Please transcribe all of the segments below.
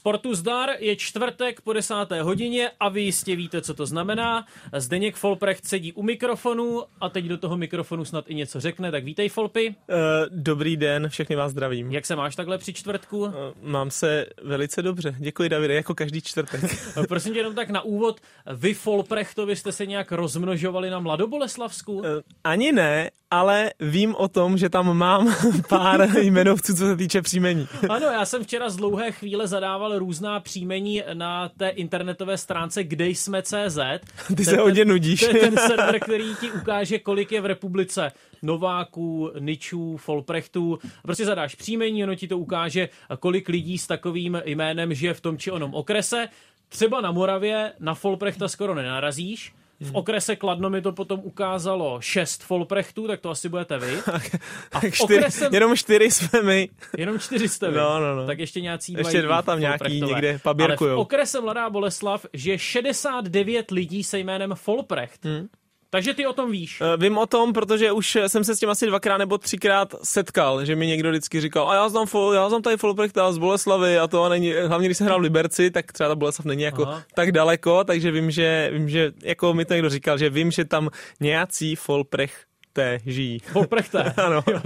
Sportu zdar je čtvrtek po desáté hodině a vy jistě víte, co to znamená. Zdeněk Folprecht sedí u mikrofonu a teď do toho mikrofonu snad i něco řekne, tak vítej Folpy. Uh, dobrý den, všechny vás zdravím. Jak se máš takhle při čtvrtku? Uh, mám se velice dobře, děkuji Davide, jako každý čtvrtek. uh, prosím tě jenom tak na úvod, vy Folprechtovi jste se nějak rozmnožovali na Mladoboleslavsku? Uh, ani ne, ale vím o tom, že tam mám pár jmenovců, co se týče příjmení. ano, já jsem včera z dlouhé chvíle zadával různá příjmení na té internetové stránce kde jsme CZ. Ty se hodně nudíš. Je ten server, který ti ukáže, kolik je v republice Nováků, Ničů, Folprechtů. Prostě zadáš příjmení, ono ti to ukáže, kolik lidí s takovým jménem žije v tom či onom okrese. Třeba na Moravě na Folprechta skoro nenarazíš, v hmm. okrese Kladno mi to potom ukázalo šest Folprechtů, tak to asi budete vy. A v čtyři, okresem... Jenom čtyři jsme my. Jenom čtyři jste vy. No, no, no. Tak ještě nějací dva. Ještě dva tam nějaký někde paběrkujou. Ale v okrese Mladá Boleslav, že 69 lidí se jménem Folprecht. Hmm. Takže ty o tom víš? Uh, vím o tom, protože už jsem se s tím asi dvakrát nebo třikrát setkal, že mi někdo vždycky říkal, a já znám, já znám tady Folprechta z Boleslavy a to a není, hlavně když se hrál v Liberci, tak třeba ta Boleslav není jako Aha. tak daleko, takže vím, že, vím, že jako mi to někdo říkal, že vím, že tam nějací Folprech té žijí. Folprechte. ano. Jo,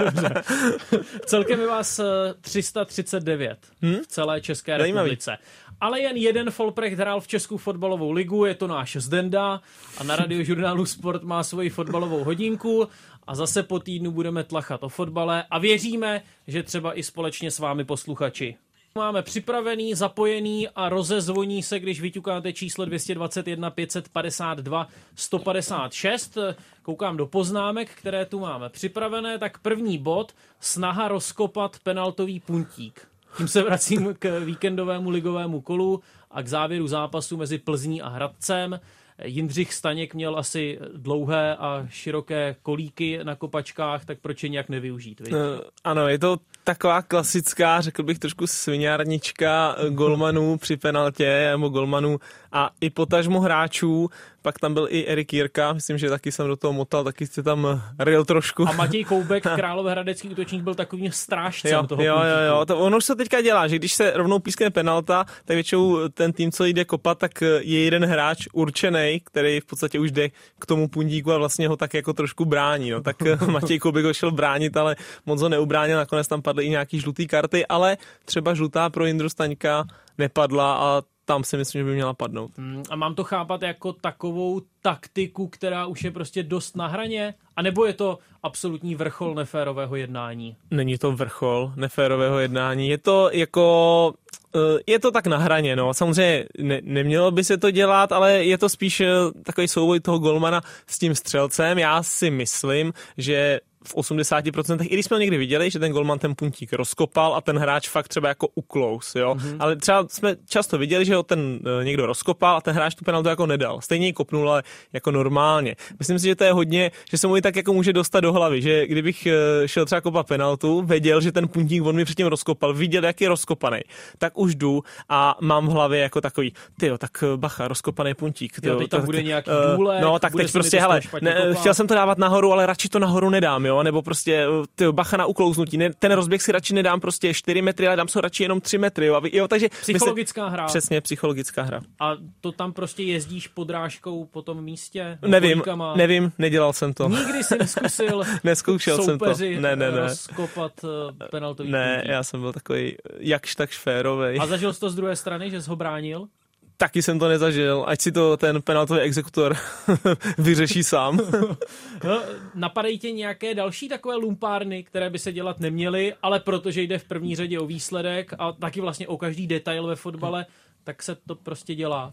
Celkem je vás 339 eh, hmm? v celé České Zajímavý. republice ale jen jeden Folprecht hrál v Českou fotbalovou ligu, je to náš Zdenda a na radiožurnálu Sport má svoji fotbalovou hodinku a zase po týdnu budeme tlachat o fotbale a věříme, že třeba i společně s vámi posluchači. Máme připravený, zapojený a rozezvoní se, když vyťukáte číslo 221 552 156. Koukám do poznámek, které tu máme připravené. Tak první bod, snaha rozkopat penaltový puntík. Tím se vracím k víkendovému ligovému kolu a k závěru zápasu mezi Plzní a Hradcem. Jindřich Staněk měl asi dlouhé a široké kolíky na kopačkách, tak proč je nějak nevyužít? Viď? Uh, ano, je to taková klasická, řekl bych trošku sviňárnička golmanů při penaltě, nebo golmanů a i potažmo hráčů. Pak tam byl i Erik Jirka, myslím, že taky jsem do toho motal, taky jste tam ryl trošku. A Matěj Koubek, Královéhradecký útočník, byl takovým strážcem jo, toho Jo, jo, jo, to ono už se teďka dělá, že když se rovnou pískne penalta, tak většinou ten tým, co jde kopat, tak je jeden hráč určený, který v podstatě už jde k tomu pundíku a vlastně ho tak jako trošku brání. No. Tak Matěj Koubek ho šel bránit, ale moc ho neubránil, nakonec tam padly i nějaký žlutý karty, ale třeba žlutá pro Jindru Staňka nepadla a tam si myslím, že by měla padnout. Hmm, a mám to chápat jako takovou taktiku, která už je prostě dost na hraně? A nebo je to absolutní vrchol neférového jednání? Není to vrchol neférového jednání, je to jako eh, je to tak na hraně, no. Samozřejmě ne, nemělo by se to dělat, ale je to spíš eh, takový souboj toho golmana s tím střelcem. Já si myslím, že v 80%, i když jsme někdy viděli, že ten golman ten puntík rozkopal a ten hráč fakt třeba jako uklous, jo. Mm-hmm. Ale třeba jsme často viděli, že ho ten uh, někdo rozkopal a ten hráč tu penaltu jako nedal. Stejně ji kopnul, ale jako normálně. Myslím si, že to je hodně, že se mu i tak jako může dostat do hlavy, že kdybych uh, šel třeba kopat penaltu, věděl, že ten puntík on mi předtím rozkopal, viděl, jak je rozkopaný, tak už jdu a mám v hlavě jako takový, ty tak eh, bacha, rozkopaný puntík. Tyjo, jo, tak, bude nějaký důlek, No, tak teď prostě, hele, ne, chtěl jsem to dávat nahoru, ale radši to nahoru nedám, jo jo, nebo prostě ty, bacha na uklouznutí, ne, ten rozběh si radši nedám prostě 4 metry, ale dám se radši jenom 3 metry, jo, a, jo takže psychologická hra. Přesně, psychologická hra. A to tam prostě jezdíš podrážkou po tom místě? Nevím, nevím, nedělal jsem to. Nikdy jsem zkusil Neskoušel jsem to. Ne, ne, ne. rozkopat eh, penaltový Ne, já jsem byl takový jakž tak šférovej. A zažil jsi to z druhé strany, že jsi ho bránil? Taky jsem to nezažil, ať si to ten penaltový exekutor vyřeší sám. no, napadají tě nějaké další takové lumpárny, které by se dělat neměly, ale protože jde v první řadě o výsledek a taky vlastně o každý detail ve fotbale, tak se to prostě dělá.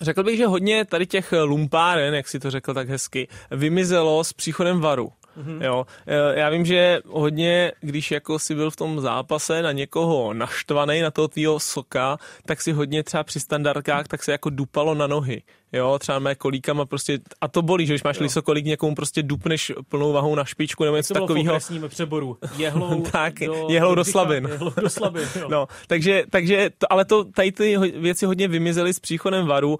Řekl bych, že hodně tady těch lumpáren, jak si to řekl tak hezky, vymizelo s příchodem varu. Mm-hmm. Jo, e, já vím, že hodně, když jako si byl v tom zápase na někoho naštvaný, na toho tvýho soka, tak si hodně třeba při standardkách tak se jako dupalo na nohy jo, třeba mé kolíkama prostě, a to bolí, že když máš lisokolík, někomu prostě dupneš plnou vahou na špičku nebo něco takového. To přeboru. Jehlou tak, do, jehlou do, slabin. Jehlou do slabin, jo. no, takže, takže to, ale to, tady ty věci hodně vymizely s příchodem varu. Uh,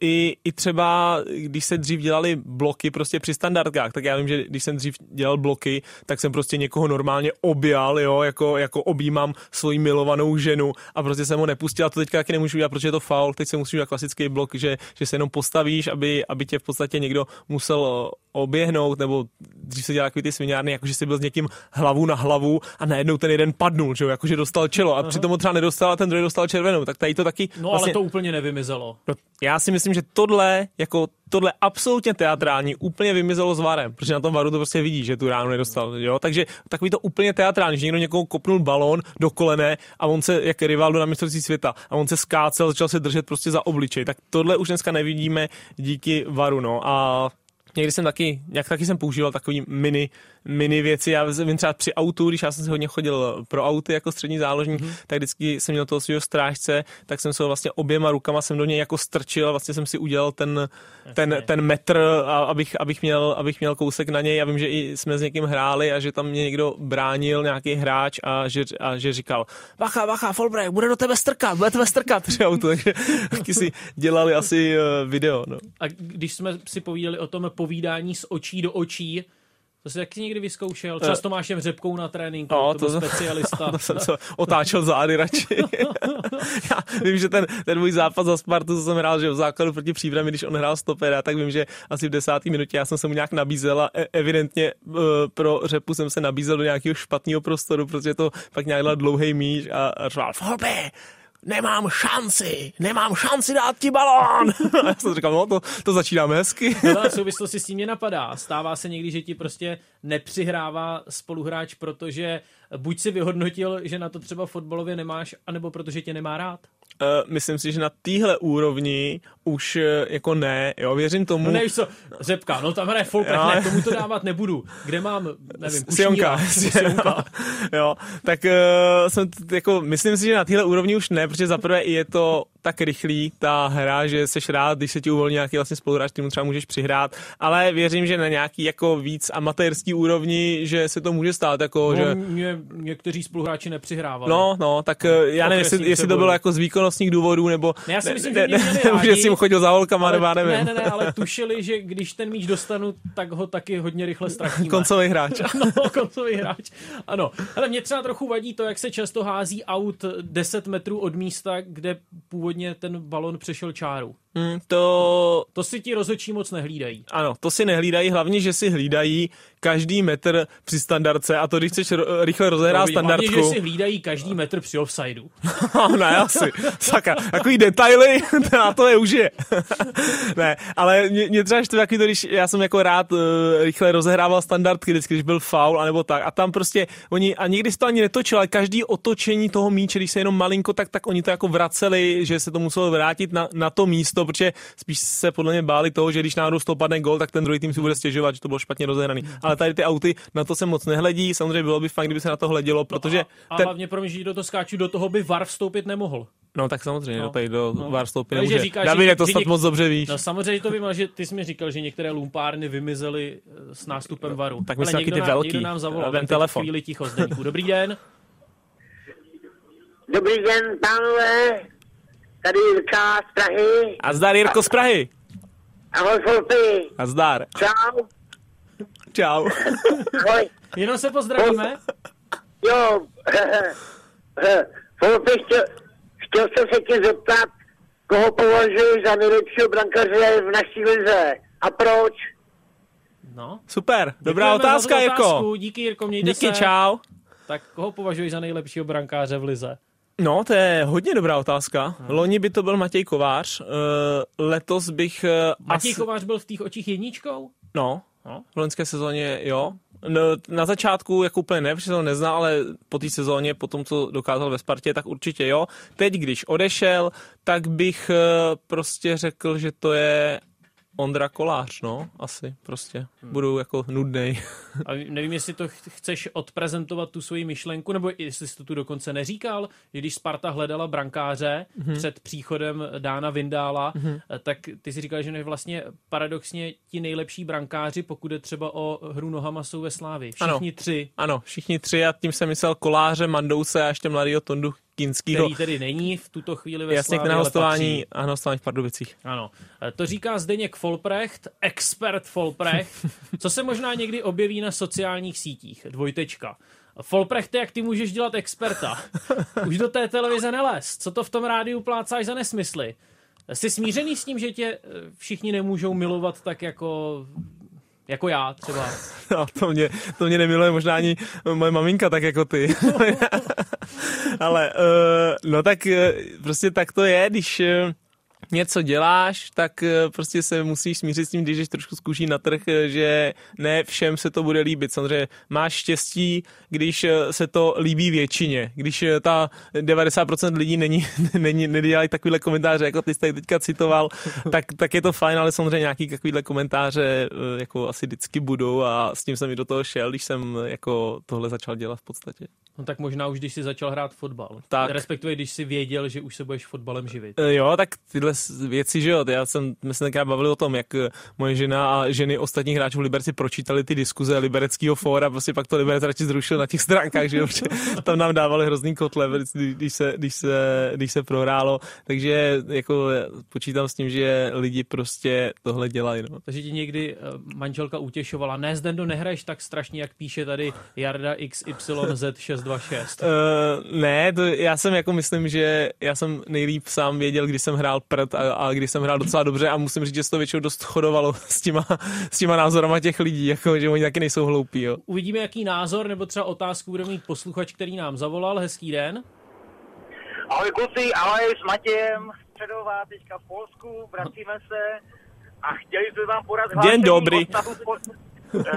i, I třeba, když se dřív dělali bloky prostě při standardkách, tak já vím, že když jsem jsem dřív dělal bloky, tak jsem prostě někoho normálně objal, jo, jako, jako objímám svoji milovanou ženu a prostě jsem ho nepustil a to teďka taky nemůžu udělat, protože je to faul, teď se musím udělat klasický blok, že, že se jenom postavíš, aby, aby tě v podstatě někdo musel oběhnout, nebo dřív se dělal takový ty sviňárny, jakože jsi byl s někým hlavu na hlavu a najednou ten jeden padnul, že jo, jakože dostal čelo a Aha. přitom ho třeba nedostal a ten druhý dostal červenou, tak tady to taky. No vlastně, ale to úplně nevymizelo. No, já si myslím, že tohle, jako tohle absolutně teatrální, úplně vymizelo s varem, protože na tom varu to prostě vidí, že tu ránu nedostal, jo, takže takový to úplně teatrální, že někdo někoho kopnul balón do kolene a on se, jak Rivaldo na mistrovství světa, a on se skácel, začal se držet prostě za obličej, tak tohle už dneska nevidíme díky varu, no. A někdy jsem taky, jak taky jsem používal takový mini mini věci. Já vím třeba při autu, když já jsem si hodně chodil pro auty jako střední záložník, mm-hmm. tak vždycky jsem měl toho svého strážce, tak jsem se ho vlastně oběma rukama jsem do něj jako strčil, vlastně jsem si udělal ten, ten, ten metr, abych, abych, měl, abych měl kousek na něj. Já vím, že i jsme s někým hráli a že tam mě někdo bránil, nějaký hráč a že, a že říkal, vacha, vacha, Folbrek, bude do tebe strkat, bude tebe strkat při autu, takže taky si dělali asi eh, video. No. A když jsme si povídali o tom povídání z očí do očí, to jsi taky někdy vyzkoušel? Třeba s eh, Tomášem Řepkou na tréninku, no, to, to specialista. To jsem se otáčel zády radši. Já vím, že ten, ten můj zápas za Spartu, co jsem hrál, že v základu proti příbrami, když on hrál stopera, tak vím, že asi v desáté minutě já jsem se mu nějak nabízel a e- evidentně uh, pro Řepu jsem se nabízel do nějakého špatného prostoru, protože to pak nějak dlouhý míč a, a řval, nemám šanci, nemám šanci dát ti balón. A já jsem říkal, no to, to začínáme hezky. no, v souvislosti s tím mě napadá. Stává se někdy, že ti prostě nepřihrává spoluhráč, protože buď si vyhodnotil, že na to třeba fotbalově nemáš, anebo protože tě nemá rád. Uh, myslím si, že na téhle úrovni už uh, jako ne, jo, věřím tomu. No nevíš co, Řepka, no tam hraje Folprech, ne, tomu to dávat nebudu. Kde mám, nevím, Sionka. Sionka. jo, tak uh, jsem, jako, myslím si, že na téhle úrovni už ne, protože zaprvé je to tak rychlý ta hra, že seš rád, když se ti uvolní nějaký vlastně spoluhráč, kterým třeba můžeš přihrát, ale věřím, že na nějaký jako víc amatérský úrovni, že se to může stát, jako, no, že... Mě, někteří spoluhráči nepřihrávali. No, no, tak no, já nevím, jestli, jestli to bylo jako z výkonnostních důvodů, nebo... Ne, já si myslím, ne, že ne, ne, že jsi chodil za holkama, ale, nebo nevím. Ne, ne, ne, ale tušili, že když ten míč dostanu, tak ho taky hodně rychle ztratíme. koncový hráč. no, koncový hráč. Ano, ale mě třeba trochu vadí to, jak se často hází aut 10 metrů od místa, kde původně ten balon přešel čáru. Hmm, to... to si ti rozhodčí moc nehlídají. Ano, to si nehlídají, hlavně, že si hlídají každý metr při standardce a to, když chceš ro- rychle rozehrát standardku. Hlavně, že si hlídají každý metr při offsideu. ne, asi. Saka, takový detaily, a to je už je. ne, ale mě, mě třeba ještě taky to, když já jsem jako rád uh, rychle rozehrával standardky, vždycky, když byl foul, anebo tak. A tam prostě oni, a nikdy se to ani netočil, ale každý otočení toho míče, když se jenom malinko, tak, tak oni to jako vraceli, že se to muselo vrátit na, na to místo, protože spíš se podle mě báli toho, že když náhodou z toho padne gol, tak ten druhý tým si bude stěžovat, že to bylo špatně rozehraný. Ale ale tady ty auty na to se moc nehledí. Samozřejmě bylo by fajn, kdyby se na to hledělo, protože... No a, ten... a hlavně, pro že do toho skáču, do toho by VAR vstoupit nemohl. No tak samozřejmě, no. tady do no. VAR vstoupit nemůže. Říkáš, Davide, to snad něk... moc dobře víš. No samozřejmě to vím, ale že ty jsi mi říkal, že některé lumpárny vymizely eh, s nástupem VARu. Tak myslím, taky ty velký. Někdo nám zavolal, ten telefon. chvíli ticho, Zdeňku. Dobrý den. Dobrý den, pánové. Tady Jirka z Prahy. A zdar Jirko z Prahy. Ahoj, Folpy. A zdar. Čau. Čau. Ahoj. Jenom se pozdravíme. Jo. Folpy, chtěl, chtěl jsem se tě zeptat, koho považuješ za nejlepšího brankaře v naší lize a proč? No. Super, dobrá Děkujeme otázka, Jirko. Díky, Jirko, mějte Díky, se. čau. Tak koho považuješ za nejlepšího brankáře v lize? No, to je hodně dobrá otázka. Hmm. Loni by to byl Matěj Kovář, uh, letos bych... Uh, Matěj as... Kovář byl v těch očích jedničkou? No, no, v loňské sezóně jo. No, na začátku jako úplně ne, protože to neznal, ale po té sezóně, po tom, co dokázal ve Spartě, tak určitě jo. Teď, když odešel, tak bych uh, prostě řekl, že to je Ondra Kolář, no, asi prostě. Hmm. Budu jako nudnej. A nevím, jestli to chceš odprezentovat tu svoji myšlenku, nebo jestli jsi to tu dokonce neříkal, že když Sparta hledala brankáře hmm. před příchodem Dána Vindála, hmm. tak ty si říkal, že vlastně paradoxně ti nejlepší brankáři, pokud je třeba o hru nohama, jsou ve Slávi. Všichni ano. tři. Ano, všichni tři a tím jsem myslel Koláře, Mandouse a ještě mladýho Tondu Kinskýho. Který tedy není v tuto chvíli ve Jasně, Slávě, na hostování a na hostování v Pardubicích. Ano, E, to říká Zdeněk Folprecht, expert Folprecht, co se možná někdy objeví na sociálních sítích. Dvojtečka. Folprecht, jak ty můžeš dělat experta? Už do té televize nelez. Co to v tom rádiu plácáš za nesmysly? Jsi smířený s tím, že tě e, všichni nemůžou milovat tak jako jako já třeba. No, to mě, to mě nemiluje možná ani moje maminka, tak jako ty. Ale, uh, no tak uh, prostě tak to je, když uh, něco děláš, tak prostě se musíš smířit s tím, když jdeš trošku zkuší na trh, že ne všem se to bude líbit. Samozřejmě máš štěstí, když se to líbí většině. Když ta 90% lidí není, není, nedělají takovýhle komentáře, jako ty jsi tady teďka citoval, tak, tak je to fajn, ale samozřejmě nějaký takovýhle komentáře jako asi vždycky budou a s tím jsem i do toho šel, když jsem jako tohle začal dělat v podstatě. No tak možná už, když jsi začal hrát fotbal. Tak. Respektive, když jsi věděl, že už se budeš fotbalem živit. Eh, Jo, tak tyhle věci, že jo, já jsem, my jsme tenkrát bavili o tom, jak eh, moje žena a ženy ostatních hráčů v Liberci pročítali ty diskuze Libereckého fóra, prostě pak to Liberec radši zrušil na těch stránkách, že jo, tam nám dávali hrozný kotle, když- když se, když se, když se prohrálo, takže jako počítám s tím, že lidi prostě tohle dělají, no. Takže ti někdy eh, manželka utěšovala, ne, Zdendo, nehraješ tak strašně, jak píše tady Jarda XYZ626. Uh, ne, to já jsem jako myslím, že já jsem nejlíp sám věděl, kdy jsem hrál prd a, a kdy jsem hrál docela dobře a musím říct, že se to většinou dost chodovalo s těma, s těma názorama těch lidí, jako, že oni taky nejsou hloupí, jo. Uvidíme, jaký názor nebo třeba otázku bude mít posluchač, který nám zavolal. Hezký den. Ahoj kluci, ahoj s Matějem, středová teďka v Polsku, vracíme se a chtěli jsme vám podat hlášení dobrý. o stavu eh,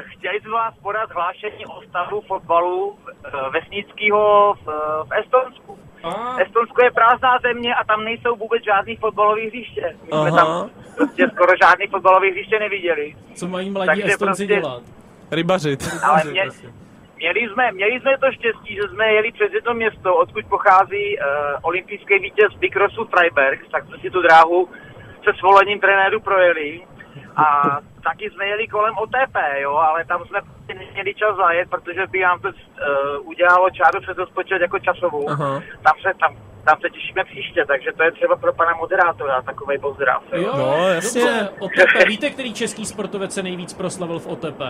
Chtěli jsme vás podat hlášení o stavu fotbalu eh, vesnického v, v Estonsku. A, Estonsko je prázdná země a tam nejsou vůbec žádný fotbalový hřiště. My jsme Aha. tam prostě skoro žádný fotbalový hřiště neviděli. co mají mladí Takže Estonci prostě- dělat? Rybařit. Ale mě, prostě. měli, jsme, měli jsme to štěstí, že jsme jeli přes jedno město, odkud pochází uh, olympijský vítěz bikrosu Freiberg, tak jsme si tu dráhu se svolením trenéru projeli. A taky jsme jeli kolem OTP, jo, ale tam jsme neměli čas zajet, protože by nám to uh, udělalo čáru přes rozpočet jako časovou. Aha. Tam se, tam, tam se těšíme příště, takže to je třeba pro pana moderátora takový pozdrav. Jo, No, jasně. OTP. Víte, který český sportovec se nejvíc proslavil v OTP?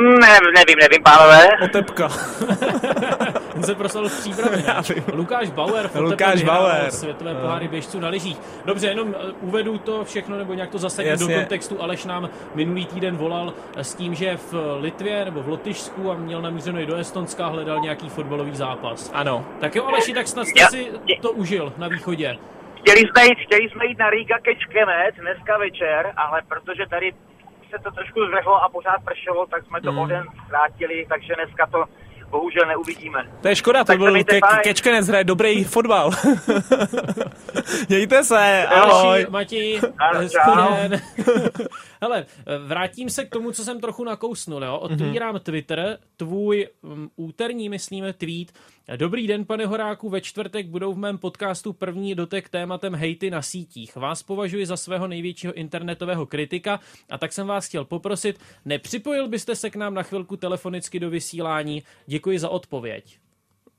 Ne, nevím, nevím, pánové. Otepka. On se proslavil v přípravě. Lukáš Bauer. Lukáš Bauer. Světové No. poháry běžců na lyžích. Dobře, jenom eh, uvedu to všechno, nebo nějak to zasadím do kontextu. Aleš nám minulý týden volal eh, s tím, že v Litvě nebo v Lotyšsku a měl namířeno i do Estonska, hledal nějaký fotbalový zápas. Ano. Tak jo, Aleši, tak snad jste si to užil na východě. Chtěli jsme jít, chtěli jsme jít na Riga Kečkemet dneska večer, ale protože tady se to trošku zvrhlo a pořád pršelo, tak jsme to Hmm. o den zkrátili, takže dneska to bohužel neuvidíme. To je škoda, to Tak byl ke. Kečkenec hraje dobrý fotbal. Mějte se, ahoj. Čau. den. Hele, vrátím se k tomu, co jsem trochu nakousnul. Jo? Otvírám Twitter, tvůj um, úterní, myslíme, tweet. Dobrý den, pane Horáku, ve čtvrtek budou v mém podcastu první dotek tématem hejty na sítích. Vás považuji za svého největšího internetového kritika a tak jsem vás chtěl poprosit, nepřipojil byste se k nám na chvilku telefonicky do vysílání? Děkuji za odpověď.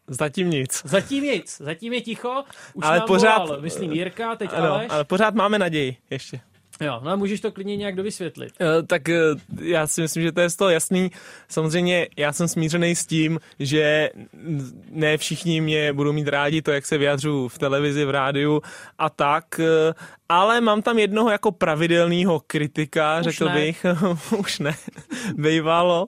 Zatím nic. Zatím nic, zatím je ticho. Už Ale nám pořád- volal, myslím, Jirka, teď Ano, Aleš. ale pořád máme naději ještě. Jo, no a můžeš to klidně nějak dovysvětlit. Eh, Tak eh, já si myslím, že to je z toho jasný. Samozřejmě já jsem smířený s tím, že ne všichni mě budou mít rádi to, jak se vyjadřu v televizi, v rádiu a tak, eh, ale mám tam jednoho jako pravidelného kritika, Už řekl ne. bych, už ne, bejvalo,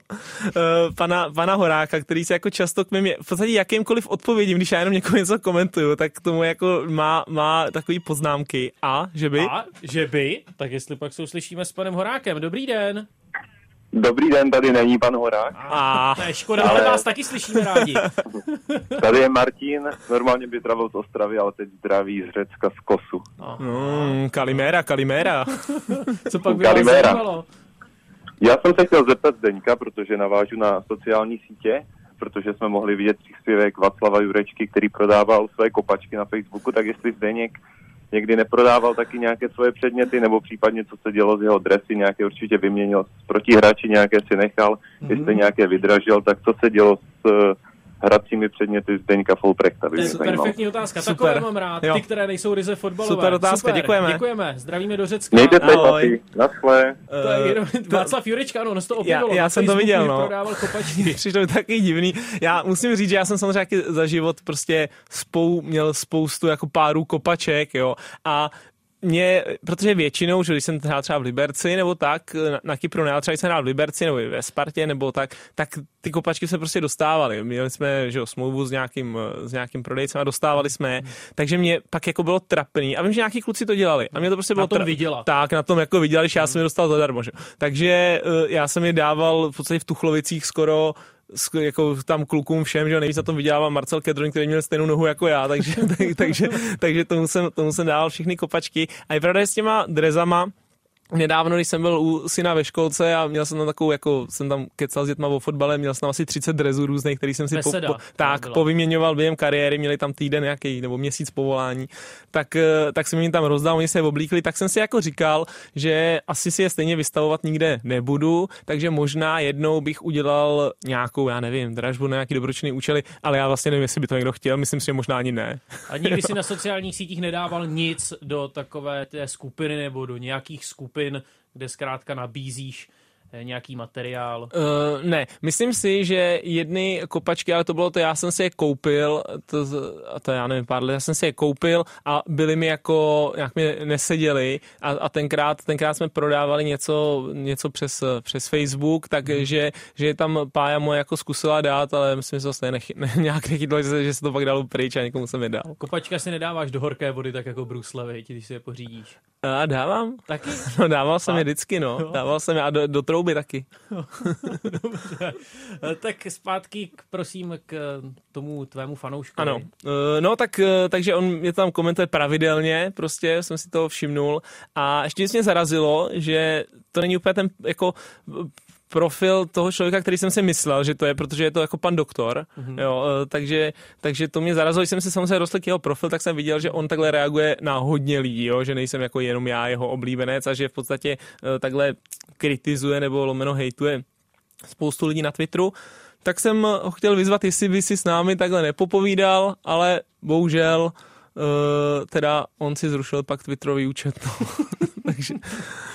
eh, pana, pana Horáka, který se jako často k mým, v podstatě jakýmkoliv odpovědím, když já jenom někomu něco komentuju, tak k tomu jako má, má takový poznámky a, že by... A že by, tak jestli pak se uslyšíme s panem Horákem. Dobrý den. Dobrý den, tady není pan Horák. A, To je škoda, ale vás taky slyšíme rádi. Tady je Martin, normálně by zdravil z Ostravy, ale teď zdraví z Řecka z Kosu. mm, Kalimera, Kalimera. Co pak by vás zajímalo? Já jsem se chtěl zeptat Zdeňka, protože navážu na sociální sítě, protože jsme mohli vidět příspěvek Václava Jurečky, který prodával své kopačky na Facebooku, tak jestli Zdeněk někdy neprodával taky nějaké svoje předměty, nebo případně co se dělo z jeho dresy, nějaké určitě vyměnil s protihráči, nějaké si nechal, Mhm. jestli nějaké vydražil, tak co se dělo s, hracími předměty Zdeňka Folprechta. To je perfektní otázka. Super. Takové mám rád, jo. ty, které nejsou ryze fotbalové. Super otázka, Super. děkujeme. Děkujeme, zdravíme do Řecka. Mějte se, papi. Naschle. To je jenom, Václav Jurečka, ano, to objevilo. Já, já jsem to viděl, no. Přišlo taky divný. Já musím říct, že já jsem samozřejmě za život prostě spou, měl spoustu jako párů kopaček, jo. A mě, protože většinou, že když jsem hrál třeba v Liberci nebo tak, na, na Kypru ne, třeba jsem hrál v Liberci nebo ve Spartě nebo tak, tak ty kopačky se prostě dostávaly. Měli jsme že jo, smlouvu s nějakým, s nějakým prodejcem a dostávali jsme takže mě pak jako bylo trapný. A vím, že nějaký kluci to dělali. A mě to prostě bylo na tom tra- Tak, na tom jako viděli, že já jsem je dostal zadarmo. Že? Takže uh, já jsem je dával v podstatě v Tuchlovicích skoro jako tam klukům všem, že nejvíc na tom vydělává Marcel Kedron, který měl stejnou nohu jako já, takže, tak, takže, takže tomu, jsem, tomu jsem dával všechny kopačky. A je pravda, že s těma drezama, Nedávno, když jsem byl u syna ve školce a měl jsem tam takovou, jako jsem tam kecal s dětma o fotbale, měl jsem tam asi 30 drezů různých, který jsem si po, po, tak povyměňoval během kariéry, měli tam týden nějaký nebo měsíc povolání, tak, eh, tak jsem jim tam rozdal, oni se oblíkli, tak jsem si jako říkal, že asi si je stejně vystavovat nikde nebudu, takže možná jednou bych udělal nějakou, já nevím, dražbu na nějaký dobročný účely, ale já vlastně nevím, jestli by to někdo chtěl, myslím si, že možná ani ne. A nikdy si na sociálních sítích nedával nic do takové té skupiny nebo do nějakých skupin skupin, kde zkrátka nabízíš nějaký materiál? Uh, ne, myslím si, že jedny kopačky, ale to bylo to, já jsem si je koupil, to, a to já nevím, pár let, já jsem si je koupil a byly mi jako, nějak mi neseděli a, a tenkrát, tenkrát jsme prodávali něco, něco přes, přes Facebook, takže hmm. že tam Pája moje jako zkusila dát, ale myslím, že to vlastně nechy, ne, nějak nechytlo, že, že se to pak dalo pryč a někomu jsem je dal. Kopačka si nedáváš do horké vody, tak jako Bruce když si je pořídíš. A dávám. Taky? No dával jsem je vždycky, no. Dával jsem je a do, do trouby taky. Dobře. tak zpátky, k, prosím, k tomu tvému fanoušku. Ano. Eh, no tak, eh, takže on mě tam komentuje pravidelně, prostě jsem si toho všimnul a ještě mě zarazilo, že to není úplně ten jako profil toho člověka, který jsem si myslel, že to je, protože je to jako pan doktor, mm-hmm. jo, e, takže, takže to mě zarazilo, když jsem si samozřejmě rostl k jeho profil, tak jsem viděl, že on takhle reaguje na hodně lidí, jo, že nejsem jako jenom já jeho oblíbenec a že v podstatě e, takhle kritizuje nebo lomeno hejtuje spoustu lidí na Twitteru, tak jsem ho chtěl vyzvat, jestli by si s námi takhle nepopovídal, ale bohužel uh, teda on si zrušil pak Twitterový účet. No. takže,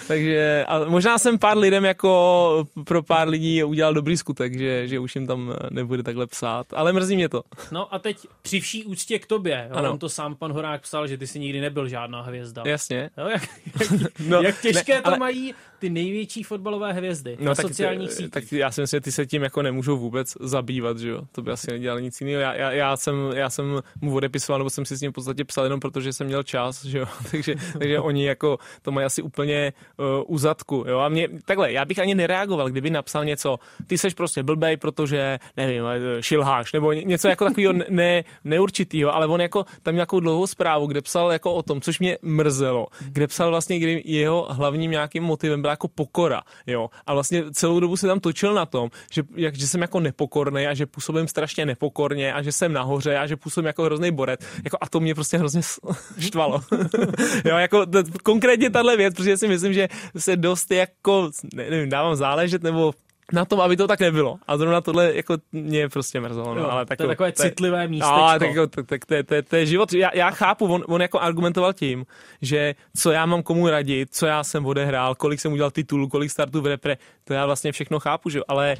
takže a možná jsem pár lidem jako pro pár lidí udělal dobrý skutek, že, že už jim tam nebude takhle psát, ale mrzí mě to. No a teď při vší úctě k tobě, jo, ano. on to sám pan Horák psal, že ty jsi nikdy nebyl žádná hvězda. Jasně. Jo, jak, jak, no, jak těžké ne, to ale... mají ty největší fotbalové hvězdy no, na tak, sociálních sítích. Tak já si myslím, že ty se tím jako nemůžou vůbec zabývat, že jo? To by asi nedělal nic jiného. Já, já, já, jsem, já jsem mu odepisoval, nebo jsem si s ním v podstatě psal jenom protože jsem měl čas, že jo? takže, takže oni jako to mají asi úplně uh, u zadku, jo? A mě, takhle, já bych ani nereagoval, kdyby napsal něco, ty seš prostě blbej, protože, nevím, eh, šilháš, nebo něco jako takového ne, neurčitýho, ale on jako tam nějakou dlouhou zprávu, kde psal jako o tom, což mě mrzelo, kde psal vlastně, kdy jeho hlavním nějakým motivem byla jako pokora, jo. A vlastně celou dobu se tam točil na tom, že, jak, že jsem jako nepokorný a že působím strašně nepokorně a že jsem nahoře a že působím jako hrozný borec. Jako, a to mě prostě hrozně štvalo. jo, jako t- konkrétně tahle věc, protože si myslím, že se dost jako, nevím, dávám záležet nebo na tom, aby to tak nebylo. A zrovna tohle jako mě prostě mrzelo. No, ale tak, to je takové to, citlivé místo. No, tak, jako, tak, tak to, je, to, je, to je život. Já, já chápu, on, on jako argumentoval tím, že co já mám komu radit, co já jsem odehrál, kolik jsem udělal titulů, kolik startů v repre, to já vlastně všechno chápu, že ale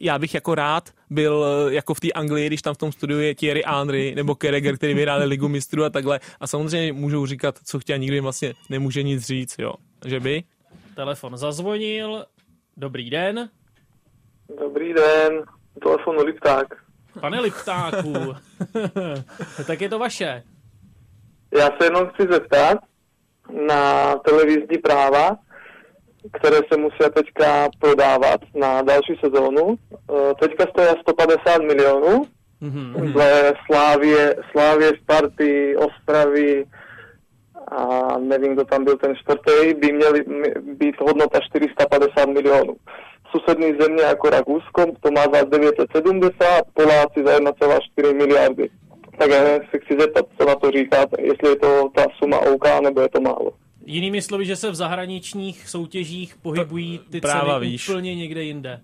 já bych jako rád byl jako v té Anglii, když tam v tom studiu je Thierry Henry nebo Kereger, který vyhráli ligu mistrů a takhle. A samozřejmě můžou říkat, co chtějí, nikdo jim vlastně nemůže nic říct, jo. Že by? Telefon zazvonil. Dobrý den. Dobrý den, telefonu Lipták. Pane Liptáku, tak je to vaše. Já se jenom chci zeptat na televizní práva, které se musí teďka prodávat na další sezónu. E, teďka stojí 150 milionů. Mm-hmm. Dle Slávě, Slávě, Sparty, Ostravy a nevím, kdo tam byl ten čtvrtý, by měly být hodnota 450 milionů susední země jako Rakúsko, to má za 970, Poláci za 1,4 miliardy. Tak já se chci zeptat, co na to říkáte, jestli je to ta suma OK, nebo je to málo. Jinými slovy, že se v zahraničních soutěžích pohybují ty Práva ceny víš. úplně někde jinde.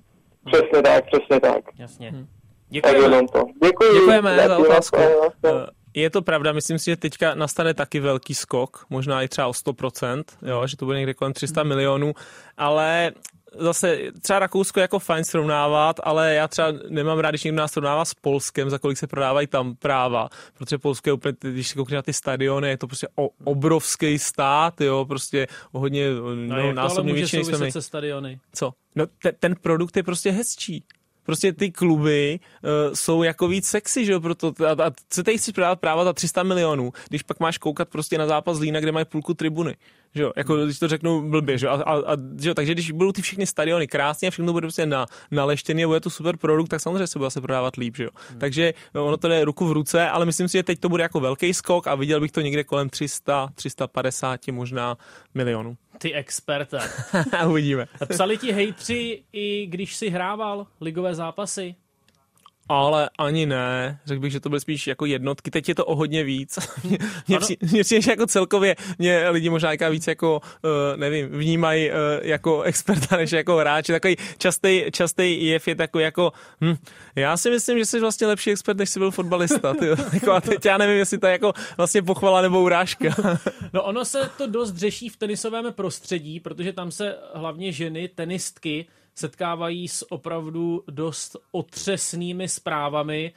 Přesně tak, přesně tak. Jasně. Hm. Tak Děkujeme. jenom to. Děkuji. Děkujeme za otázku. Eh, Je to pravda, myslím si, že teďka nastane taky velký skok, možná i třeba o 100%, jo, že to bude někde kolem 300 milionů, ale zase třeba Rakousko jako fajn srovnávat, ale já třeba nemám rád, když někdo nás srovnává s Polskem, za kolik se prodávají tam práva, protože Polsko je úplně, když se koukneš na ty stadiony, je to prostě o, obrovský stát, jo, prostě hodně No, no, násobně větší, než jsme se stadiony? Co? No te, ten produkt je prostě hezčí. Prostě ty kluby uh, jsou jako víc sexy, že jo, proto, a, a co teď chceš prodávat práva za 300 milionů, když pak máš koukat prostě na zápas Lína, kde mají půlku tribuny, že jo, jako když to řeknu blbě, že jo, a, a, a že jo, takže když budou ty všechny stadiony krásně a všechno bude prostě na, naleštěný a bude to super produkt, tak samozřejmě se bude se prodávat líp, že jo. Hmm. Takže no, ono to jde ruku v ruce, ale myslím si, že teď to bude jako velký skok a viděl bych to někde kolem 300, 350 možná milionů. Ty experte. a uvidíme. Psali ti hejtři i když si hrával ligové zápasy? Ale ani ne. Řekl bych, že to byly spíš jako jednotky. Teď je to o hodně víc. Při- mě přijde, že jako celkově mě lidi možná jaká víc jako, uh, nevím, vnímají uh, jako experta než jako hráče. Takový častý, častý jev je takový jako, hm, já si myslím, že jsi vlastně lepší expert, než jsi byl fotbalista. Ty. jako, a teď já nevím, jestli to je jako vlastně pochvala nebo urážka. No ono se to dost řeší v tenisovém prostředí, protože tam se hlavně ženy, tenistky, setkávají s opravdu dost otřesnými zprávami.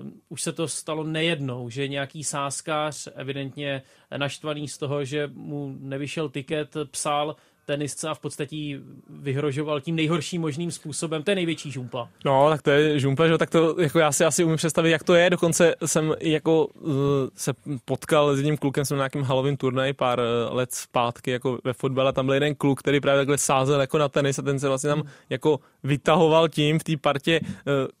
Um, Už se to stalo nejednou, že nějaký sáskář, evidentně naštvaný z toho, že mu nevyšel tiket, psal tenistce a v podstatě vyhrožoval tím nejhorším možným způsobem. To je největší žumpa. No, tak to je žumpa, že tak to jako já si asi umím představit, jak to je. Dokonce jsem jako uh, se potkal s jedním klukem, jsem na nějakým halovým turnaji pár uh, let zpátky jako ve fotbale. Tam byl jeden kluk, který právě takhle sázel jako na tenis a ten se vlastně tam jako vytahoval tím v té partě. Uh,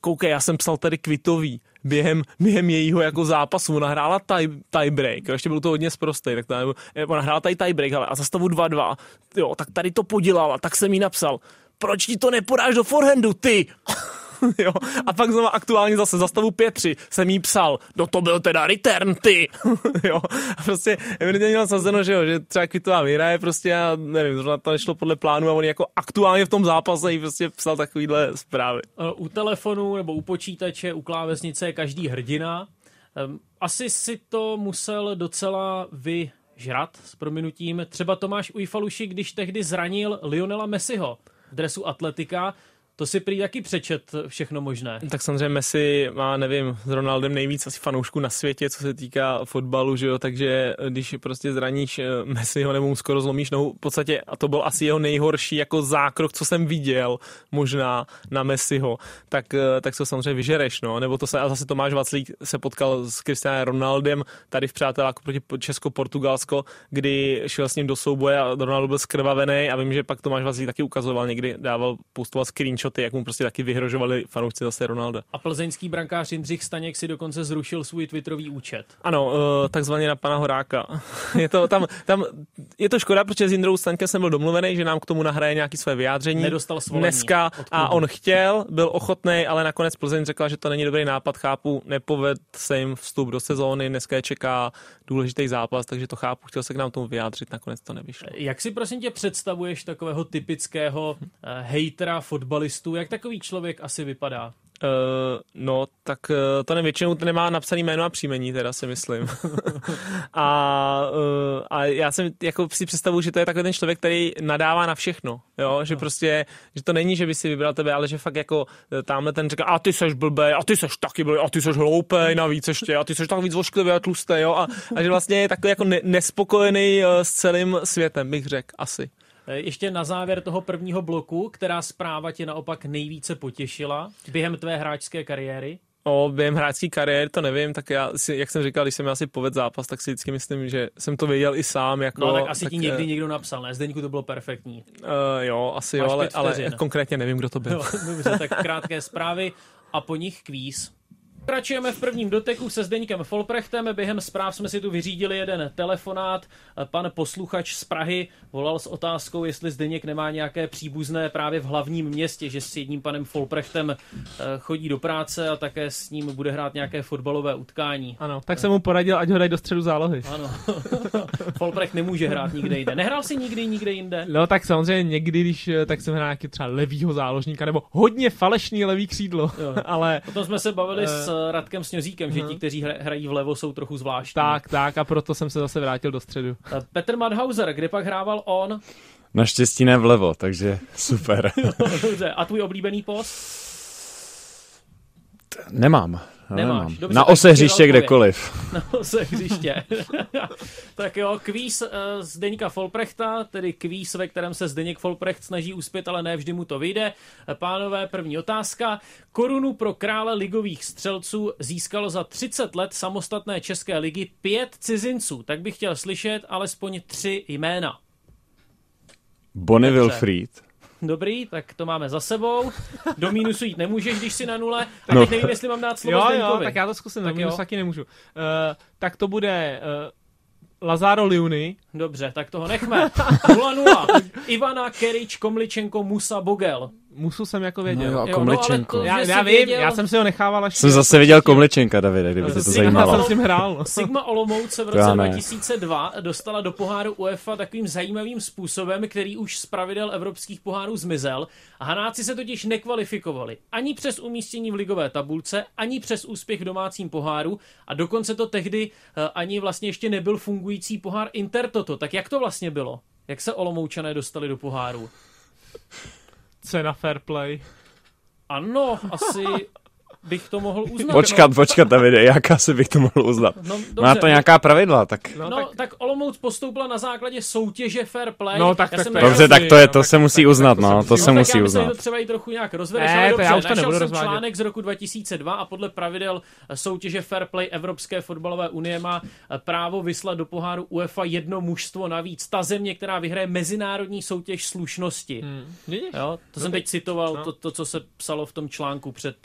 koukej, já jsem psal tady kvitový během, během jejího jako zápasu. Ona hrála tie, tie break, jo, ještě byl to hodně sprostej, tak to, ona hrála tady tie break, ale a za stavu 2-2, jo, tak tady to podělala, tak jsem jí napsal, proč ti to nepodáš do forehandu, ty? jo. A pak znova aktuálně zase za stavu 5-3 jsem jí psal, no to byl teda return, ty. jo. A prostě evidentně měl sazeno, že jo, že třeba Kvitová vyhraje prostě a nevím, zrovna to nešlo podle plánu a on jako aktuálně v tom zápase jí prostě psal takovýhle zprávy. Uh, U telefonu nebo u počítače, u klávesnice je každý hrdina. Um, Asi si to musel docela vyžrat s prominutím. Třeba Tomáš Ujfaluši, když tehdy zranil Lionela Messiho v dresu Atletika, to si prý taky přečet všechno možné. Tak samozřejmě Messi má, nevím, s Ronaldem nejvíc asi fanoušků na světě, co se týká fotbalu, že jo, takže když prostě zraníš eh, Messiho nebo mu skoro zlomíš nohu, v podstatě, a to byl asi jeho nejhorší jako zákrok, co jsem viděl možná na Messiho, tak, eh, tak to samozřejmě vyžereš, no, nebo to se, a zase Tomáš Vaclík se potkal s Cristianem Ronaldem tady v přáteláku proti Česko-Portugalsko, kdy šel s ním do souboje a Ronaldo byl skrvavený a vím, že pak Tomáš Vaclík taky ukazoval někdy, dával, postoval screenshoty, jak mu prostě taky vyhrožovali fanoušci zase Ronalda. A plzeňský brankář Jindřich Staněk si dokonce zrušil svůj twitterový účet. Ano, eh, takzvaně na pana Horáka. je, to, tam, tam, je to škoda, protože s Jindrou Staňkem jsem byl domluvený, že nám k tomu nahraje nějaké své vyjádření. Nedostal svolení Dneska a on chtěl, byl ochotný, ale nakonec Plzeň řekla, že to není dobrý nápad, chápu, nepoved se jim vstup do sezóny, dneska je čeká důležitý zápas, takže to chápu, chtěl se k nám tomu vyjádřit, nakonec to nevyšlo. Jak si prosím tě představuješ takového typického uh, hejtera fotbalistů? Jak takový člověk asi vypadá? Uh, no, tak uh, to ne, většinou to nemá napsaný jméno a příjmení, teda si myslím. a, uh, a já jsem jako si představuji, že to je takový ten člověk, který nadává na všechno, jo, že prostě, že to není, že by si vybral tebe, ale že fakt jako tamhle ten říká, a ty seš blbej, a ty seš taky blbej, a ty seš hloupej navíc ještě, a ty seš tak víc vošklivý a tlustý, jo, a, a že vlastně je takový jako ne, nespokojený s celým světem, bych řekl, asi. Eh, Ještě na závěr toho prvního bloku, která zpráva tě naopak nejvíce potěšila během tvé hráčské kariéry? O, během hráčské kariéry to nevím, tak já si, jak jsem říkal, když jsem asi povedl zápas, tak si vždycky myslím, že jsem to věděl i sám. Jako, No tak asi tak, ti někdy eh, někdo napsal, ne? Zdeňku to bylo perfektní. Uh, jo, asi Máš jo, ale, ale konkrétně nevím, kdo to byl. Jo, dobře, tak krátké zprávy a po nich kvíz. Pokračujeme v prvním doteku se Zdeňkem Folprechtem. Během zpráv jsme si tu vyřídili jeden telefonát. Pan posluchač z Prahy volal s otázkou, jestli Zdeněk nemá nějaké příbuzné právě v hlavním městě, že s jedním panem Folprechtem eh, chodí do práce a také s ním bude hrát nějaké fotbalové utkání. Ano, tak jsem mu poradil, ať ho dají do středu zálohy. Ano, Folprecht nemůže hrát nikde jinde. Nehrál si nikdy nikde jinde? No tak samozřejmě někdy, když eh, tak jsem hrál nějaký třeba levýho záložníka nebo hodně falešný levý křídlo, jo. ale... O tom jsme se bavili uh, s Radkem Sňozíkem, že ti, kteří hrají vlevo, jsou trochu zvláštní. Tak, tak a proto jsem se zase vrátil do středu. Petr Madhauser, kde pak hrával on? Naštěstí ne vlevo, takže super. Dobře, a tvůj oblíbený post? Nemám. Nemáš. Nemám. Dobře, na ose hřiště kdekoliv. Na ose hřiště. tak jo, kvíz uh, Zdeňka Folprechta, tedy kvíz, ve kterém se Zdeněk Folprecht snaží uspět, ale ne vždy mu to vyjde. Pánové, první otázka. Korunu pro krále ligových střelců získalo za 30 let samostatné České ligy pět cizinců. Tak bych chtěl slyšet alespoň tři jména. Bonnie Wilfried. Dobrý, tak to máme za sebou. Do mínusu jít nemůžeš, když jsi na nule. A no. teď nevím, jestli mám dát slovo Jo, jo, tak já to zkusím, tak do mínusu taky nemůžu. Uh, tak to bude uh, Lazaro Liuni. Dobře, tak toho nechme. 0-0. Ivana Kerič, Komličenko, Musa, Bogel. Musu jsem jako věděl. No, jo, Komličenko. No, já, já vím, věděl... já jsem si ho nechával až... Jsem zase viděl Komličenka, Davide, kdyby se to zajímalo. Já jsem s ním hrál. Sigma Olomouce v roce 2002 dostala do poháru UEFA takovým zajímavým způsobem, který už z pravidel evropských pohárů zmizel. A Hanáci se totiž nekvalifikovali ani přes umístění v ligové tabulce, ani přes úspěch v domácím poháru a dokonce to tehdy eh, ani vlastně ještě nebyl fungující pohár Intertoto. Tak jak to vlastně bylo? Jak se Olomoučané dostali do poháru? Cena fair play. Ano, asi bych to mohl uznat. Počkat, no. počkat, Davide, jak asi bych to mohl uznat? No, dobře, Má to nějaká pravidla, tak... No, no tak... tak Olomouc postoupila na základě soutěže Fair Play. No, tak, já tak, tak dobře, tak to je, to se musí uznat, no, to se musí uznat. to třeba i trochu nějak rozvedeš, ale dobře, já už to nebudu jsem článek z roku 2002 a podle pravidel soutěže Fair Play Evropské fotbalové unie má právo vyslat do poháru UEFA jedno mužstvo navíc. Ta země, která vyhraje mezinárodní soutěž slušnosti. Hmm. Jo, to jsem teď citoval, no. to, to, co se psalo v tom článku před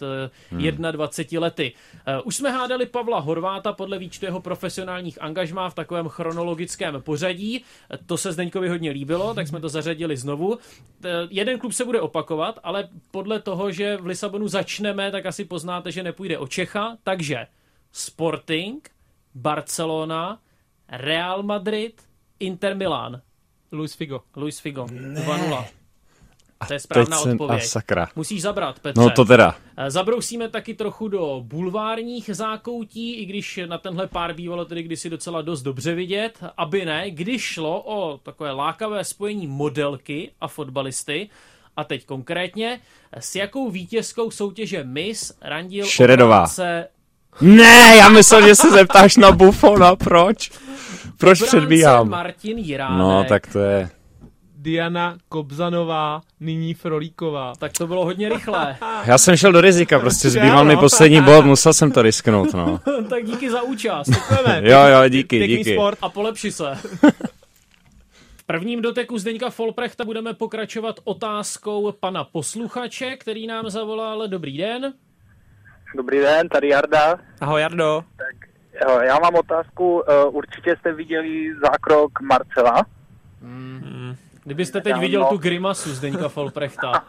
hmm. 21 lety. Uh, už jsme hádali Pavla Horváta podle výčtu jeho profesionálních angažmá v takovém chronologickém pořadí. To se Zdeňkovi hodně líbilo, tak jsme to zařadili znovu. Uh, jeden klub se bude opakovat, ale podle toho, že v Lisabonu začneme, tak asi poznáte, že nepůjde o Čecha. Takže Sporting, Barcelona, Real Madrid, Inter Milan. Luis Figo. Luis Figo. 2-0. A to je správná jsem, odpověď. A sakra. Musíš zabrat, Petře. No to teda. Eh, zabrousíme taky trochu do bulvárních zákoutí, i když na tenhle pár bývalo tedy kdysi docela dost dobře vidět, aby ne, když šlo o takové lákavé spojení modelky a fotbalisty, a teď konkrétně, s jakou vítězkou soutěže Miss randil Šeredová. Obránce... Ne, já myslel, že se zeptáš na Buffona, proč? Proč předbíhám? Martin Jiránek. No, tak to je... Diana Kobzanová, nyní Frolíková. Tak to bylo hodně rychlé. Já jsem šel do rizika, prostě zbýval mi poslední bod, musel jsem to risknout, no. tak díky za účast. jo, jo, díky, díky. Sport a polepši se. V prvním doteku Zdeňka Folprechta budeme pokračovat otázkou pana posluchače, který nám zavolal. Dobrý den. Dobrý den, tady Jarda. Ahoj Jardo. Tak, jo, já mám otázku, eh, určitě jste viděli zákrok Marcela. Mm. Kdybyste teď viděl no. tu grimasu Zdeňka Folprechta.